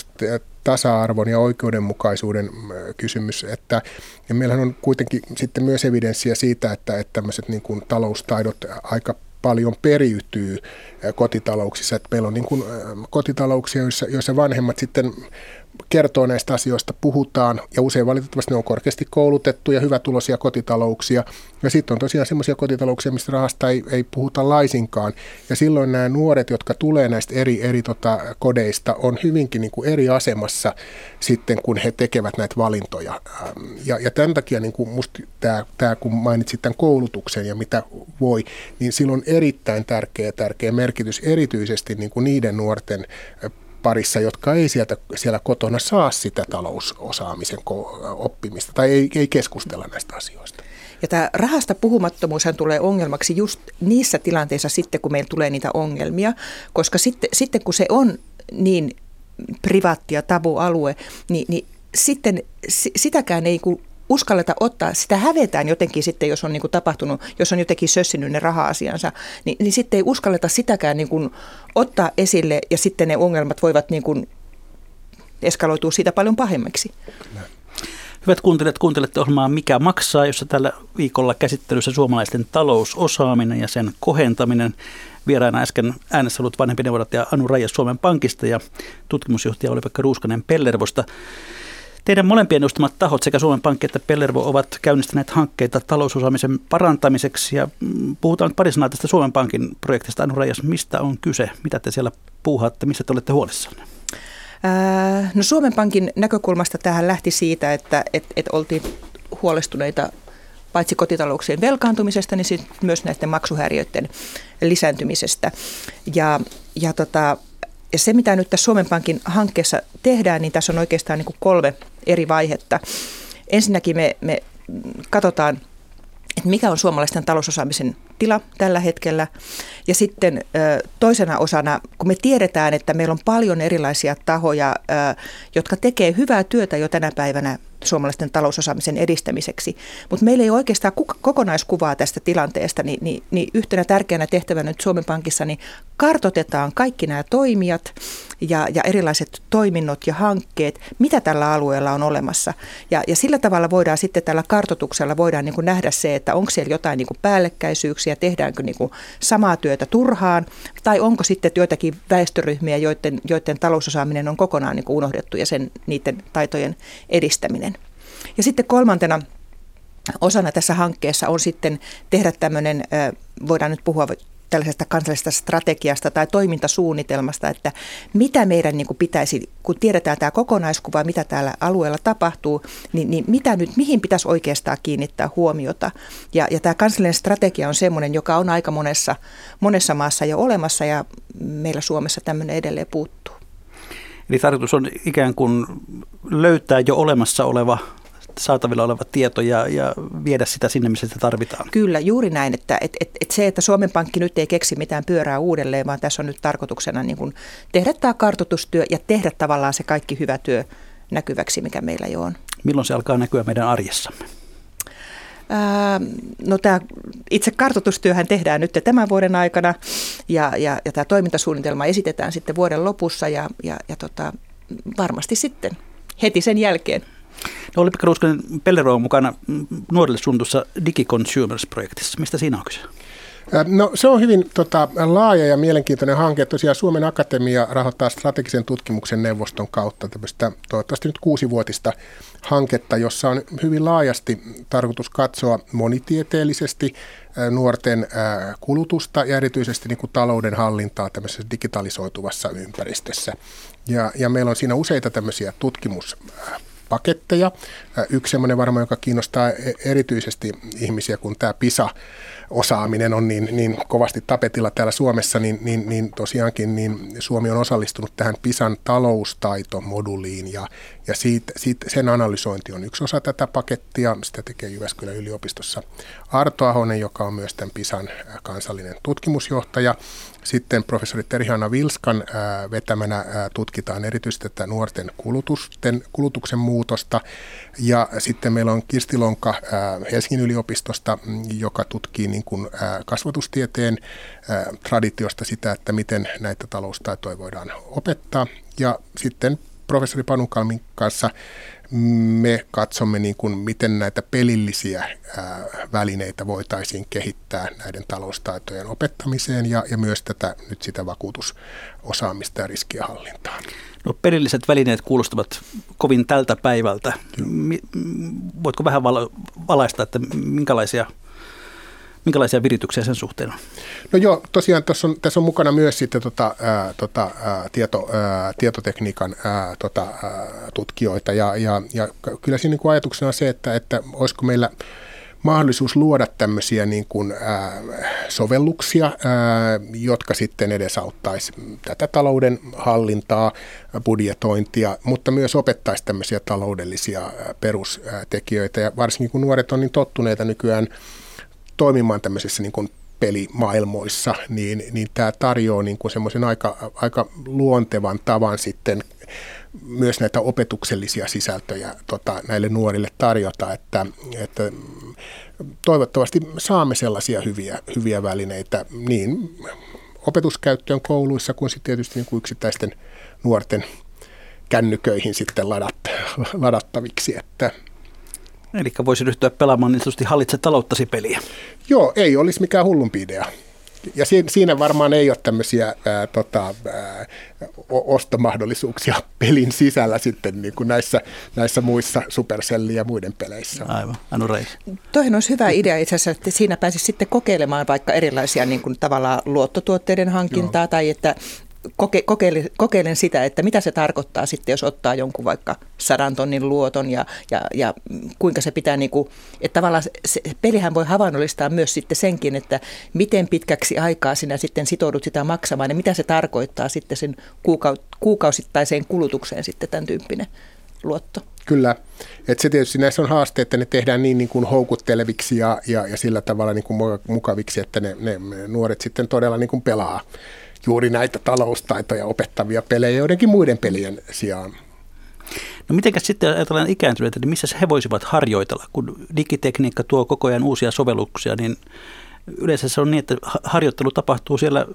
tasa-arvon ja oikeudenmukaisuuden kysymys, että ja meillähän on kuitenkin sitten myös evidenssiä siitä, että, että tämmöiset niin kuin taloustaidot aika paljon periytyy kotitalouksissa. Että meillä on niin kuin kotitalouksia, joissa, joissa vanhemmat sitten kertoo näistä asioista, puhutaan ja usein valitettavasti ne on korkeasti koulutettuja, hyvätuloisia kotitalouksia. Ja sitten on tosiaan semmoisia kotitalouksia, mistä rahasta ei, ei puhuta laisinkaan. Ja silloin nämä nuoret, jotka tulee näistä eri, eri tota, kodeista, on hyvinkin niin kuin eri asemassa sitten, kun he tekevät näitä valintoja. Ja, ja tämän takia niin kuin musta tämä, tämä, kun mainitsit tämän koulutuksen ja mitä voi, niin sillä on erittäin tärkeä, tärkeä merkitys erityisesti niin kuin niiden nuorten parissa, jotka ei sieltä, siellä kotona saa sitä talousosaamisen oppimista tai ei, ei keskustella näistä asioista. Ja tämä rahasta puhumattomuushan tulee ongelmaksi just niissä tilanteissa sitten, kun meillä tulee niitä ongelmia, koska sitten, sitten kun se on niin privaatti ja tabu-alue, niin, niin sitten sitäkään ei uskalleta ottaa, sitä hävetään jotenkin sitten, jos on niin kuin tapahtunut, jos on jotenkin sössinyt ne raha-asiansa, niin, niin sitten ei uskalleta sitäkään niin kuin ottaa esille ja sitten ne ongelmat voivat niin kuin eskaloitua siitä paljon pahemmiksi. Hyvät kuuntelijat, kuuntelette ohjelmaa Mikä maksaa, jossa tällä viikolla käsittelyssä suomalaisten talousosaaminen ja sen kohentaminen. Vieraana äsken äänessä ollut vanhempi neuvonantaja Anu Rajas Suomen Pankista ja tutkimusjohtaja Oli-Pekka Ruuskanen Pellervosta. Teidän molempien edustamat tahot sekä Suomen Pankki että Pellervo ovat käynnistäneet hankkeita talousosaamisen parantamiseksi ja mm, puhutaan nyt pari sanaa tästä Suomen Pankin projektista. Anu Rajas, mistä on kyse? Mitä te siellä puuhaatte? Mistä te olette huolissanne? No Suomen Pankin näkökulmasta tähän lähti siitä, että et, et oltiin huolestuneita paitsi kotitalouksien velkaantumisesta, niin myös näiden maksuhäiriöiden lisääntymisestä. Ja, ja tota, ja se, mitä nyt tässä Suomen Pankin hankkeessa tehdään, niin tässä on oikeastaan niin kuin kolme eri vaihetta. Ensinnäkin me, me katsotaan että mikä on suomalaisten talousosaamisen tila tällä hetkellä. Ja sitten toisena osana, kun me tiedetään, että meillä on paljon erilaisia tahoja, jotka tekee hyvää työtä jo tänä päivänä suomalaisten talousosaamisen edistämiseksi. Mutta meillä ei oikeastaan kokonaiskuvaa tästä tilanteesta, niin, niin, niin yhtenä tärkeänä tehtävänä nyt Suomen Pankissa niin kartotetaan kaikki nämä toimijat ja, ja erilaiset toiminnot ja hankkeet, mitä tällä alueella on olemassa. Ja, ja sillä tavalla voidaan sitten tällä kartotuksella voidaan niin kuin nähdä se, että onko siellä jotain niin kuin päällekkäisyyksiä, tehdäänkö niin kuin samaa työtä turhaan, tai onko sitten joitakin väestöryhmiä, joiden, joiden talousosaaminen on kokonaan niin kuin unohdettu ja sen, niiden taitojen edistäminen. Ja sitten kolmantena osana tässä hankkeessa on sitten tehdä tämmöinen, voidaan nyt puhua tällaisesta kansallisesta strategiasta tai toimintasuunnitelmasta, että mitä meidän niin kuin pitäisi, kun tiedetään tämä kokonaiskuva, mitä täällä alueella tapahtuu, niin, niin mitä nyt, mihin pitäisi oikeastaan kiinnittää huomiota. Ja, ja tämä kansallinen strategia on semmoinen, joka on aika monessa, monessa maassa jo olemassa ja meillä Suomessa tämmöinen edelleen puuttuu. Eli tarkoitus on ikään kuin löytää jo olemassa oleva saatavilla oleva tieto ja, ja viedä sitä sinne, missä sitä tarvitaan. Kyllä, juuri näin, että et, et, et se, että Suomen Pankki nyt ei keksi mitään pyörää uudelleen, vaan tässä on nyt tarkoituksena niin kuin tehdä tämä kartoitustyö ja tehdä tavallaan se kaikki hyvä työ näkyväksi, mikä meillä jo on. Milloin se alkaa näkyä meidän arjessamme? no tämä itse kartoitustyöhän tehdään nyt tämän vuoden aikana ja, ja, ja tämä toimintasuunnitelma esitetään sitten vuoden lopussa ja, ja, ja tota, varmasti sitten heti sen jälkeen. No oli Pekka Ruuskanen, Pellero on mukana nuorille suunnitussa DigiConsumers-projektissa. Mistä siinä on kyse? No se on hyvin tota, laaja ja mielenkiintoinen hanke. Tosiaan Suomen Akatemia rahoittaa strategisen tutkimuksen neuvoston kautta tämmöistä toivottavasti nyt kuusivuotista hanketta, jossa on hyvin laajasti tarkoitus katsoa monitieteellisesti nuorten kulutusta ja erityisesti niin kuin talouden hallintaa tämmöisessä digitalisoituvassa ympäristössä. Ja, ja meillä on siinä useita tämmöisiä tutkimus paketteja. Yksi semmoinen varmaan, joka kiinnostaa e- erityisesti ihmisiä, kun tämä PISA osaaminen on niin, niin kovasti tapetilla täällä Suomessa, niin, niin, niin tosiaankin niin Suomi on osallistunut tähän PISAn taloustaitomoduliin ja, ja siitä, siitä, sen analysointi on yksi osa tätä pakettia. Sitä tekee Jyväskylän yliopistossa Arto Ahonen, joka on myös tämän PISAn kansallinen tutkimusjohtaja. Sitten professori Terihana Vilskan vetämänä tutkitaan erityisesti tätä nuorten kulutusten, kulutuksen muutosta. Ja sitten meillä on Kirsti Lonka Helsingin yliopistosta, joka tutkii niin kuin kasvatustieteen traditiosta sitä, että miten näitä taloustaitoja voidaan opettaa. Ja sitten professori Panukalmin kanssa me katsomme, niin kuin, miten näitä pelillisiä ää, välineitä voitaisiin kehittää näiden taloustaitojen opettamiseen ja, ja myös tätä nyt sitä vakuutusosaamista ja riskienhallintaa. No pelilliset välineet kuulostavat kovin tältä päivältä. Voitko vähän valaista, että minkälaisia Minkälaisia virityksiä sen suhteen on? No joo, tosiaan tässä on, tässä on mukana myös sitten tota, ää, tota, ää, tieto, ää, tietotekniikan ää, tota, ää, tutkijoita ja, ja, ja kyllä siinä niin ajatuksena on se, että, että olisiko meillä mahdollisuus luoda tämmöisiä niin kuin, ää, sovelluksia, ää, jotka sitten edesauttaisi tätä talouden hallintaa, budjetointia, mutta myös opettaisi tämmöisiä taloudellisia perustekijöitä. Ja varsinkin kun nuoret on niin tottuneita nykyään toimimaan tämmöisissä niin kuin pelimaailmoissa, niin, niin tämä tarjoaa niin kuin semmoisen aika, aika luontevan tavan sitten myös näitä opetuksellisia sisältöjä tota, näille nuorille tarjota, että, että toivottavasti saamme sellaisia hyviä, hyviä välineitä niin opetuskäyttöön kouluissa kuin sitten tietysti niin kuin yksittäisten nuorten kännyköihin sitten ladat, ladattaviksi, että Eli voisi ryhtyä pelaamaan niin sanotusti hallitse talouttasi peliä. Joo, ei olisi mikään hullumpi idea. Ja siinä varmaan ei ole tämmöisiä ää, tota, ää, ostomahdollisuuksia pelin sisällä sitten niin kuin näissä, näissä muissa Supercellin ja muiden peleissä. Aivan, Anu Reis. Toihin olisi hyvä idea itse asiassa, että siinä pääsisi sitten kokeilemaan vaikka erilaisia niin kuin tavallaan luottotuotteiden hankintaa Joo. tai että koke, kokeilen, kokeilen sitä, että mitä se tarkoittaa sitten, jos ottaa jonkun vaikka sadan tonnin luoton ja, ja, ja kuinka se pitää, niin kuin, että tavallaan se, pelihän voi havainnollistaa myös sitten senkin, että miten pitkäksi aikaa sinä sitten sitoudut sitä maksamaan ja mitä se tarkoittaa sitten sen kuukau, kuukausittaiseen kulutukseen sitten tämän tyyppinen luotto. Kyllä. Et se tietysti näissä on haaste, että ne tehdään niin, niin kuin houkutteleviksi ja, ja, ja sillä tavalla niin kuin mukaviksi, että ne, ne nuoret sitten todella niin kuin pelaa juuri näitä taloustaitoja opettavia pelejä joidenkin muiden pelien sijaan. No miten sitten ajatellaan ikääntyneitä, niin missä he voisivat harjoitella, kun digitekniikka tuo koko ajan uusia sovelluksia, niin yleensä se on niin, että harjoittelu tapahtuu siellä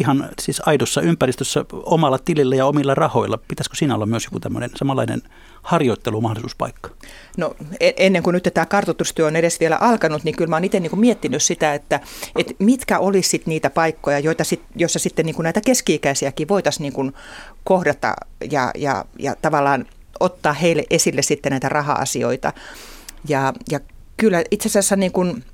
ihan siis aidossa ympäristössä omalla tilillä ja omilla rahoilla. Pitäisikö siinä olla myös joku tämmöinen samanlainen harjoittelumahdollisuuspaikka? No e- ennen kuin nyt tämä kartoitustyö on edes vielä alkanut, niin kyllä mä oon itse niin miettinyt sitä, että, että mitkä olisi niitä paikkoja, joita sit, joissa sitten niin kuin näitä keski-ikäisiäkin voitaisiin niin kohdata ja, ja, ja tavallaan ottaa heille esille sitten näitä raha-asioita. Ja, ja kyllä itse asiassa niin kuin,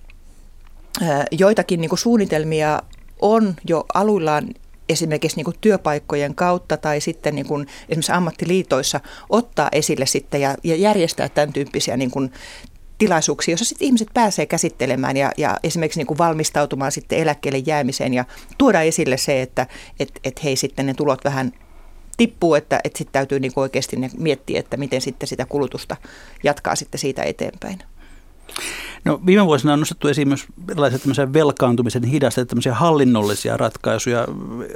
joitakin niin kuin suunnitelmia on jo aluillaan esimerkiksi niin kuin työpaikkojen kautta tai sitten niin kuin esimerkiksi ammattiliitoissa ottaa esille sitten ja, ja järjestää tämän tyyppisiä niin kuin tilaisuuksia, joissa sitten ihmiset pääsee käsittelemään ja, ja esimerkiksi niin kuin valmistautumaan sitten eläkkeelle jäämiseen ja tuoda esille se, että et, et hei sitten ne tulot vähän tippuu, että, että sitten täytyy niin oikeasti miettiä, että miten sitten sitä kulutusta jatkaa sitten siitä eteenpäin. No, viime vuosina on nostettu esiin myös erilaisia velkaantumisen hidasteita, tämmöisiä hallinnollisia ratkaisuja.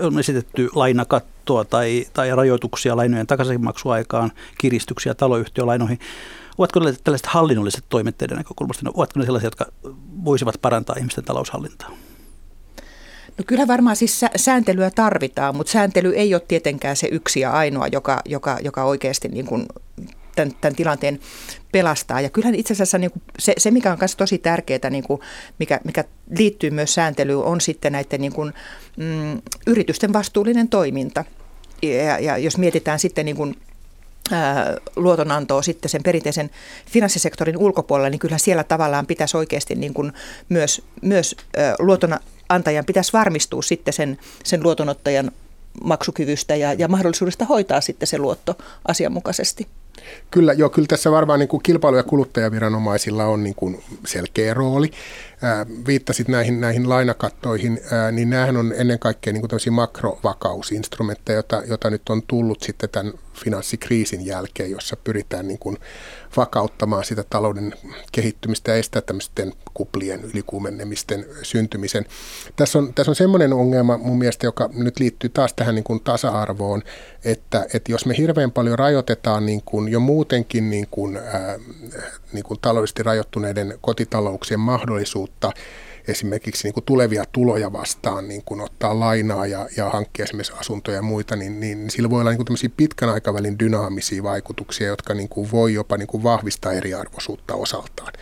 On esitetty lainakattoa tai, tai rajoituksia lainojen takaisinmaksuaikaan, kiristyksiä taloyhtiölainoihin. Ovatko ne tällaiset hallinnolliset toimet teidän näkökulmasta, no, ovatko ne sellaisia, jotka voisivat parantaa ihmisten taloushallintaa? No kyllä varmaan siis sääntelyä tarvitaan, mutta sääntely ei ole tietenkään se yksi ja ainoa, joka, joka, joka oikeasti niin kuin tämän, tämän tilanteen pelastaa. Ja kyllähän itse asiassa niin kuin se, se, mikä on myös tosi tärkeää, niin kuin mikä, mikä liittyy myös sääntelyyn, on sitten näiden niin kuin, mm, yritysten vastuullinen toiminta. Ja, ja jos mietitään sitten niin kuin, luotonantoa sitten sen perinteisen finanssisektorin ulkopuolella, niin kyllä siellä tavallaan pitäisi oikeasti niin kuin myös, myös luotonantajan pitäisi varmistua sitten sen, sen luotonottajan maksukyvystä ja, ja mahdollisuudesta hoitaa sitten se luotto asianmukaisesti. Kyllä, joo, kyllä tässä varmaan niin kuin kilpailu- ja kuluttajaviranomaisilla on niin kuin selkeä rooli viittasit näihin, näihin lainakattoihin, niin nämähän on ennen kaikkea niin kuin makrovakausinstrumentteja, jota, jota nyt on tullut sitten tämän finanssikriisin jälkeen, jossa pyritään niin kuin vakauttamaan sitä talouden kehittymistä ja estää tämmöisten kuplien ylikuumenemisten syntymisen. Tässä on, tässä on semmoinen ongelma mun mielestä, joka nyt liittyy taas tähän niin kuin tasa-arvoon, että, että jos me hirveän paljon rajoitetaan niin kuin jo muutenkin niin kuin, ää, niin kuin taloudellisesti rajoittuneiden kotitalouksien mahdollisuutta esimerkiksi niin kuin tulevia tuloja vastaan niin kuin ottaa lainaa ja, ja hankkia esimerkiksi asuntoja ja muita, niin, niin sillä voi olla niin kuin pitkän aikavälin dynaamisia vaikutuksia, jotka niin kuin voi jopa niin kuin vahvistaa eriarvoisuutta osaltaan,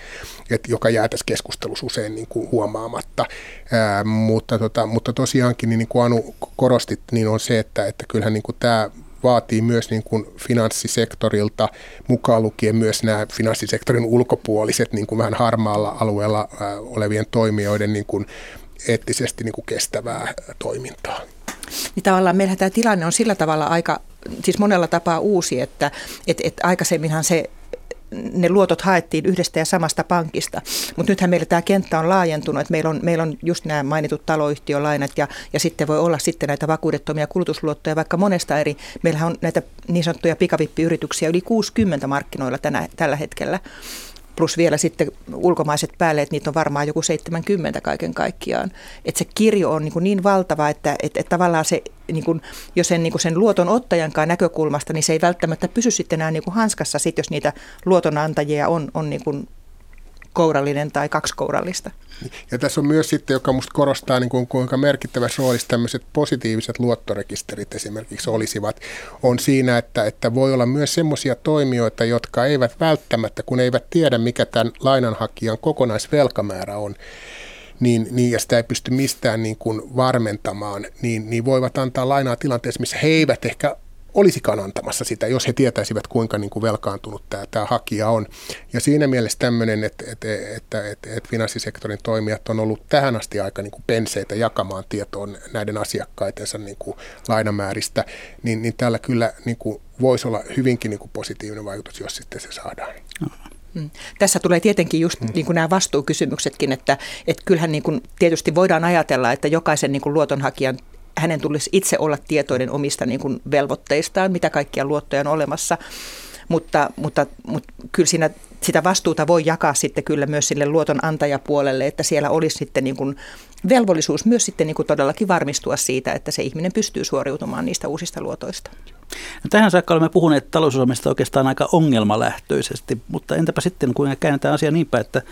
Et, joka jää tässä keskustelussa usein niin kuin huomaamatta. Ää, mutta, tota, mutta tosiaankin, niin, niin kuin Anu korostit, niin on se, että, että kyllähän niin kuin tämä vaatii myös niin kuin finanssisektorilta, mukaan lukien myös nämä finanssisektorin ulkopuoliset niin kuin vähän harmaalla alueella olevien toimijoiden niin kuin eettisesti niin kuin kestävää toimintaa. Niin tavallaan meillähän tämä tilanne on sillä tavalla aika, siis monella tapaa uusi, että et, et aikaisemminhan se ne luotot haettiin yhdestä ja samasta pankista. Mutta nythän meillä tämä kenttä on laajentunut, että meillä on, meillä on just nämä mainitut taloyhtiölainat ja, ja sitten voi olla sitten näitä vakuudettomia kulutusluottoja vaikka monesta eri. Meillähän on näitä niin sanottuja pikavippiyrityksiä yli 60 markkinoilla tänä, tällä hetkellä plus vielä sitten ulkomaiset päälle, että niitä on varmaan joku 70 kaiken kaikkiaan. Että se kirjo on niin, kuin niin valtava, että, että, että tavallaan se, niin kuin, jo sen, niin kuin sen luotonottajankaan näkökulmasta, niin se ei välttämättä pysy sitten enää niin kuin hanskassa, sit jos niitä luotonantajia on, on niin kuin kourallinen tai kaksikourallista. Ja tässä on myös sitten, joka minusta korostaa, niin kuin, kuinka merkittävässä roolissa tämmöiset positiiviset luottorekisterit esimerkiksi olisivat, on siinä, että, että voi olla myös semmoisia toimijoita, jotka eivät välttämättä, kun eivät tiedä, mikä tämän lainanhakijan kokonaisvelkamäärä on, niin, niin ja sitä ei pysty mistään niin kuin varmentamaan, niin, niin voivat antaa lainaa tilanteessa, missä he eivät ehkä olisikaan antamassa sitä, jos he tietäisivät, kuinka niin kuin velkaantunut tämä, tämä hakija on. Ja siinä mielessä tämmöinen, että, että, että, että, että finanssisektorin toimijat on ollut tähän asti aika niin kuin penseitä jakamaan tietoon näiden asiakkaitensa niin kuin lainamääristä, niin, niin täällä kyllä niin kuin voisi olla hyvinkin niin kuin positiivinen vaikutus, jos sitten se saadaan. Hmm. Tässä tulee tietenkin just hmm. niin kuin nämä vastuukysymyksetkin, että, että kyllähän niin kuin tietysti voidaan ajatella, että jokaisen niin kuin luotonhakijan hänen tulisi itse olla tietoinen omista niin kuin velvoitteistaan, mitä kaikkia luottoja on olemassa. mutta, mutta, mutta kyllä siinä sitä vastuuta voi jakaa sitten kyllä myös sille luotonantajapuolelle, että siellä olisi sitten niin kuin velvollisuus myös sitten niin kuin todellakin varmistua siitä, että se ihminen pystyy suoriutumaan niistä uusista luotoista. No tähän saakka olemme puhuneet talousosaamista oikeastaan aika ongelmalähtöisesti, mutta entäpä sitten kun käännetään asia niinpä, että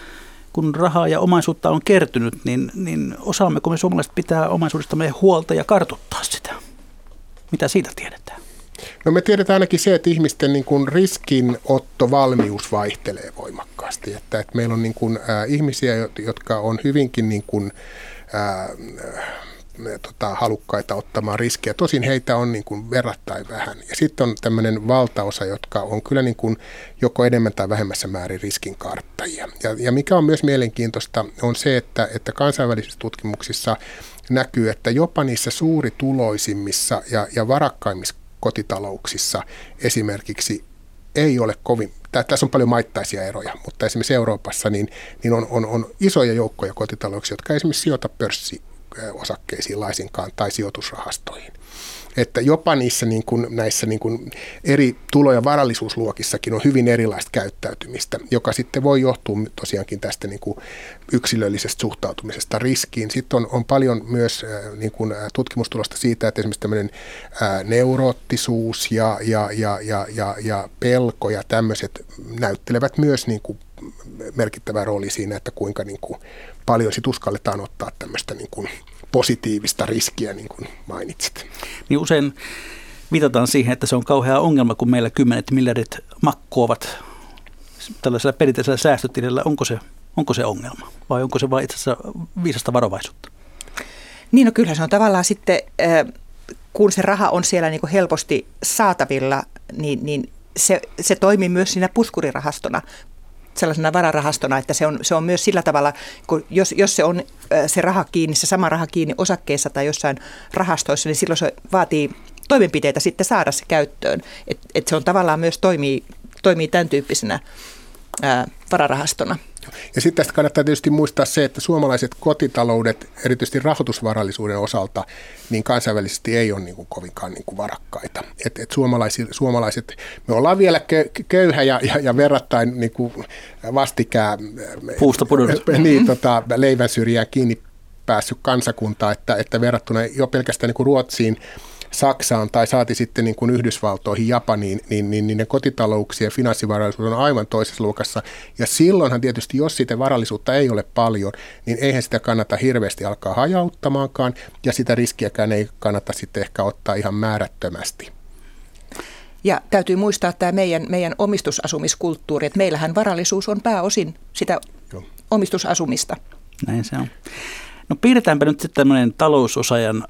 kun rahaa ja omaisuutta on kertynyt, niin, niin osaammeko me suomalaiset pitää omaisuudestamme huolta ja kartuttaa sitä? Mitä siitä tiedetään? No me tiedetään ainakin se, että ihmisten niin kuin riskinottovalmius vaihtelee voimakkaasti. Että, että meillä on niin kuin, äh, ihmisiä, jotka on hyvinkin niin kuin, äh, tota, halukkaita ottamaan riskejä. Tosin heitä on niin kuin verrattain vähän. Ja sitten on tämmöinen valtaosa, jotka on kyllä niin kuin joko enemmän tai vähemmässä määrin riskinkarttajia. Ja, ja mikä on myös mielenkiintoista on se, että, että kansainvälisissä tutkimuksissa näkyy, että jopa niissä suurituloisimmissa ja, ja varakkaimmissa kotitalouksissa esimerkiksi ei ole kovin, tässä on paljon maittaisia eroja, mutta esimerkiksi Euroopassa niin, niin on, on, on isoja joukkoja kotitalouksia, jotka esimerkiksi sijoita pörssiosakkeisiin laisinkaan tai sijoitusrahastoihin että jopa niissä niin kuin, näissä niin kuin eri tulo- ja varallisuusluokissakin on hyvin erilaista käyttäytymistä, joka sitten voi johtua tosiaankin tästä niin kuin yksilöllisestä suhtautumisesta riskiin. Sitten on, on paljon myös niin kuin, tutkimustulosta siitä, että esimerkiksi tämmöinen neuroottisuus ja, ja, ja, ja, ja, ja pelko ja tämmöiset näyttelevät myös niin kuin merkittävä rooli siinä, että kuinka niin kuin paljon sit uskalletaan ottaa tämmöistä niin kuin positiivista riskiä, niin kuin mainitsit. Niin usein viitataan siihen, että se on kauhea ongelma, kun meillä kymmenet miljardit makkoavat tällaisella perinteisellä säästötilillä. Onko se, onko se ongelma vai onko se vain itse asiassa viisasta varovaisuutta? Niin, no kyllä se on tavallaan sitten, kun se raha on siellä niin kuin helposti saatavilla, niin, niin se, se toimii myös siinä puskurirahastona sellaisena vararahastona, että se on, se on myös sillä tavalla, kun jos, jos se on se raha kiinni, se sama raha kiinni osakkeessa tai jossain rahastoissa, niin silloin se vaatii toimenpiteitä sitten saada se käyttöön. Että et se on tavallaan myös toimii, toimii tämän tyyppisenä ää, vararahastona. Ja sitten tästä kannattaa tietysti muistaa se, että suomalaiset kotitaloudet, erityisesti rahoitusvarallisuuden osalta, niin kansainvälisesti ei ole niin kuin kovinkaan niin kuin varakkaita. Et, et suomalaiset, me ollaan vielä köyhä ja, ja, ja verrattain niin kuin vastikää Puusta niin, tota, leivän syrjään kiinni päässyt kansakunta, että, että verrattuna jo pelkästään niin kuin Ruotsiin, Saksaan tai saati sitten niin kuin Yhdysvaltoihin, Japaniin, niin, niin, niin ne kotitalouksien finanssivarallisuus on aivan toisessa luokassa. Ja silloinhan tietysti, jos sitä varallisuutta ei ole paljon, niin eihän sitä kannata hirveästi alkaa hajauttamaankaan, ja sitä riskiäkään ei kannata sitten ehkä ottaa ihan määrättömästi. Ja täytyy muistaa tämä meidän, meidän omistusasumiskulttuuri, että meillähän varallisuus on pääosin sitä Joo. omistusasumista. Näin se on. No piirretäänpä nyt sitten tämmöinen talousosajan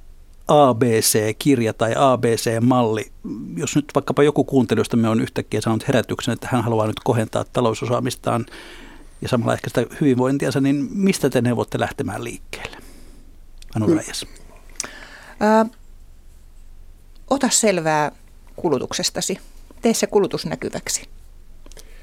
ABC-kirja tai ABC-malli. Jos nyt vaikkapa joku kuuntelijoista me on yhtäkkiä saanut herätyksen, että hän haluaa nyt kohentaa talousosaamistaan ja samalla ehkä sitä hyvinvointiansa, niin mistä te neuvotte lähtemään liikkeelle? Anu Rajas. ota selvää kulutuksestasi. Tee se kulutus näkyväksi.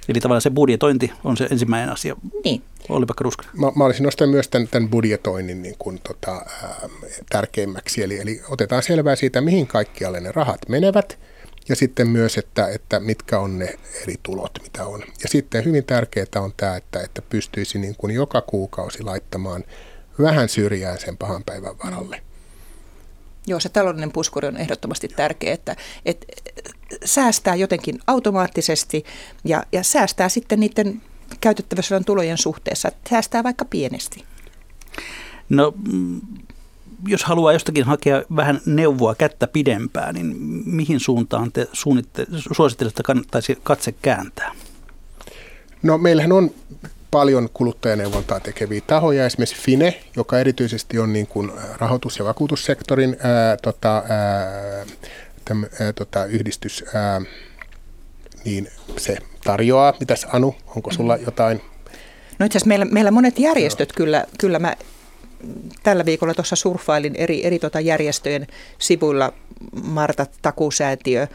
Eli tavallaan se budjetointi on se ensimmäinen asia. Niin. Oli vaikka Mä, mä olisin nostanut myös tämän, tämän budjetoinnin niin kuin, tota, ää, tärkeimmäksi. Eli, eli otetaan selvää siitä, mihin kaikkialle ne rahat menevät ja sitten myös, että, että mitkä on ne eri tulot, mitä on. Ja sitten hyvin tärkeää on tämä, että, että pystyisi niin kuin joka kuukausi laittamaan vähän syrjään sen pahan päivän varalle. Joo, se taloudellinen puskuri on ehdottomasti tärkeä, että, että säästää jotenkin automaattisesti ja, ja säästää sitten niiden käytettävissä on tulojen suhteessa, että säästää vaikka pienesti. No, mm, jos haluaa jostakin hakea vähän neuvoa kättä pidempään, niin mihin suuntaan te suosittelette, että kannattaisi katse kääntää? No meillähän on paljon kuluttajaneuvontaa tekeviä tahoja, esimerkiksi FINE, joka erityisesti on niin kuin rahoitus- ja vakuutussektorin ää, tota, ää, täm, ää, tota, yhdistys, ää, niin se tarjoaa. Mitäs Anu, onko sulla jotain? No itse asiassa meillä, meillä monet järjestöt no. kyllä, kyllä mä tällä viikolla tuossa surffailin eri, eri tota järjestöjen sivuilla, Marta Takusäätiö.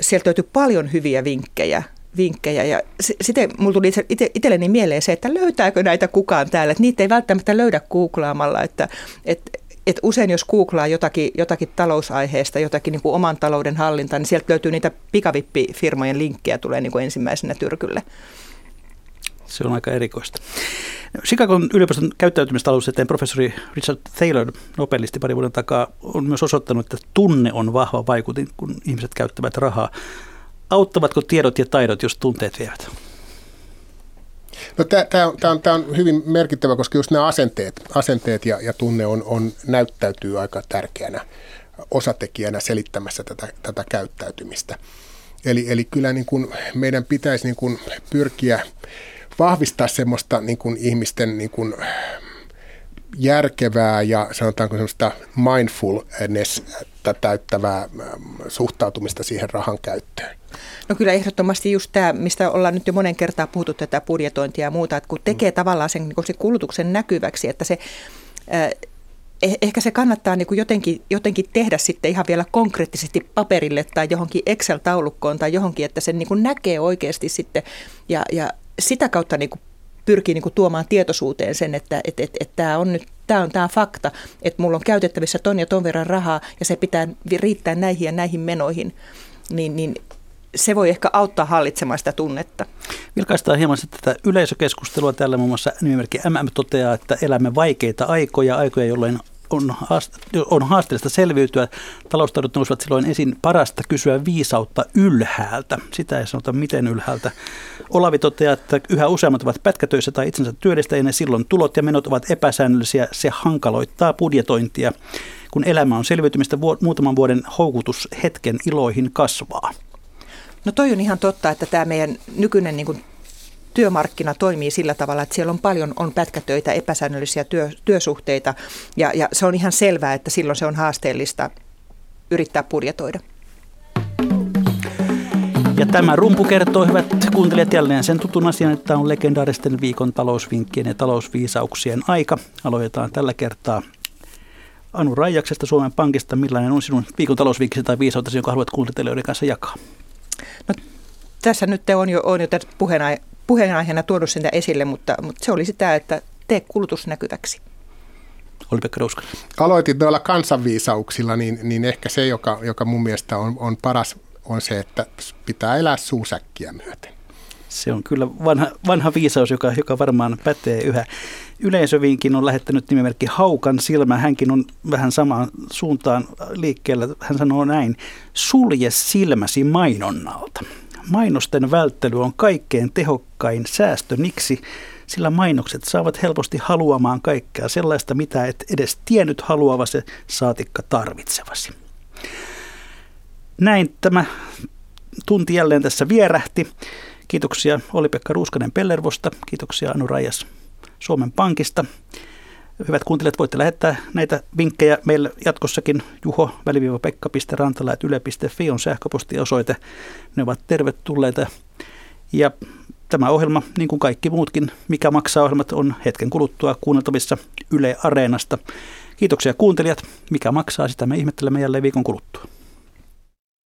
Sieltä löytyi paljon hyviä vinkkejä vinkkejä. Ja sitten mulla tuli itse, itselleni mieleen se, että löytääkö näitä kukaan täällä. Että niitä ei välttämättä löydä googlaamalla. Että, että et usein jos googlaa jotakin, jotakin talousaiheesta, jotakin niin kuin oman talouden hallinta, niin sieltä löytyy niitä pikavippifirmojen linkkejä tulee niin kuin ensimmäisenä tyrkylle. Se on aika erikoista. Chicagon yliopiston käyttäytymistaloustieteen professori Richard Taylor, nobelisti pari vuoden takaa, on myös osoittanut, että tunne on vahva vaikutin, kun ihmiset käyttävät rahaa. Auttavatko tiedot ja taidot, jos tunteet vievät? No, tämä on, on hyvin merkittävä, koska just nämä asenteet, asenteet ja, ja tunne on, on, näyttäytyy aika tärkeänä osatekijänä selittämässä tätä, tätä käyttäytymistä. Eli, eli kyllä niin kuin meidän pitäisi niin kuin pyrkiä vahvistaa semmoista niin kuin ihmisten niin kuin järkevää ja sanotaanko semmoista mindfulness täyttävää ähm, suhtautumista siihen rahan käyttöön. No kyllä ehdottomasti just tämä, mistä ollaan nyt jo monen kertaa puhuttu tätä budjetointia ja muuta, että kun tekee mm. tavallaan sen, niin sen kulutuksen näkyväksi, että se äh, eh, ehkä se kannattaa niin kuin jotenkin, jotenkin tehdä sitten ihan vielä konkreettisesti paperille tai johonkin Excel-taulukkoon tai johonkin, että sen niin kuin näkee oikeasti sitten ja, ja sitä kautta niin kuin pyrkii niin kuin tuomaan tietoisuuteen sen, että et, et, et tämä on nyt tämä on tämä fakta, että mulla on käytettävissä ton ja ton verran rahaa ja se pitää riittää näihin ja näihin menoihin, niin, niin se voi ehkä auttaa hallitsemaan sitä tunnetta. Vilkaistaan hieman tätä yleisökeskustelua. Täällä muun muassa nimimerkki MM toteaa, että elämme vaikeita aikoja, aikoja, jolloin on, haasteellista selviytyä. Taloustaidot nousivat silloin esiin parasta kysyä viisautta ylhäältä. Sitä ei sanota miten ylhäältä. Olavi toteaa, että yhä useammat ovat pätkätöissä tai itsensä työllistäjinä. Silloin tulot ja menot ovat epäsäännöllisiä. Se hankaloittaa budjetointia. Kun elämä on selviytymistä, muutaman vuoden houkutus hetken iloihin kasvaa. No toi on ihan totta, että tämä meidän nykyinen niin kuin työmarkkina toimii sillä tavalla, että siellä on paljon on pätkätöitä, epäsäännöllisiä työ, työsuhteita ja, ja se on ihan selvää, että silloin se on haasteellista yrittää budjetoida. Ja tämä rumpu kertoo, hyvät kuuntelijat, jälleen sen tutun asian, että on legendaaristen viikon talousvinkkien ja talousviisauksien aika. Aloitetaan tällä kertaa Anu Raijaksesta Suomen Pankista. Millainen on sinun viikon talousvinkkisi tai viisautesi, jonka haluat kuuntelijoiden kanssa jakaa? No, tässä nyt on jo, on jo puheena, puheenaiheena tuonut sitä esille, mutta, mutta se oli sitä, että tee kulutus näkyväksi. Oli Pekka Rouskanen. Aloitit noilla kansanviisauksilla, niin, niin ehkä se, joka, joka mun mielestä on, on paras, on se, että pitää elää suusäkkiä myöten. Se on kyllä vanha, vanha viisaus, joka, joka varmaan pätee yhä. Yleisövinkin on lähettänyt nimimerkki Haukan silmä. Hänkin on vähän samaan suuntaan liikkeellä. Hän sanoo näin, sulje silmäsi mainonnalta. Mainosten välttely on kaikkein tehokkain säästö. Miksi? Sillä mainokset saavat helposti haluamaan kaikkea sellaista, mitä et edes tiennyt haluavasi, saatikka tarvitsevasi. Näin tämä tunti jälleen tässä vierähti. Kiitoksia Oli-Pekka Ruuskanen Pellervosta, kiitoksia Anu Rajas Suomen Pankista. Hyvät kuuntelijat, voitte lähettää näitä vinkkejä meille jatkossakin. Juho väliviivapekka.rantala.yle.fi on sähköpostiosoite. Ne ovat tervetulleita. Ja tämä ohjelma, niin kuin kaikki muutkin, mikä maksaa ohjelmat, on hetken kuluttua kuunneltavissa Yle Areenasta. Kiitoksia kuuntelijat. Mikä maksaa, sitä me ihmettelemme jälleen viikon kuluttua.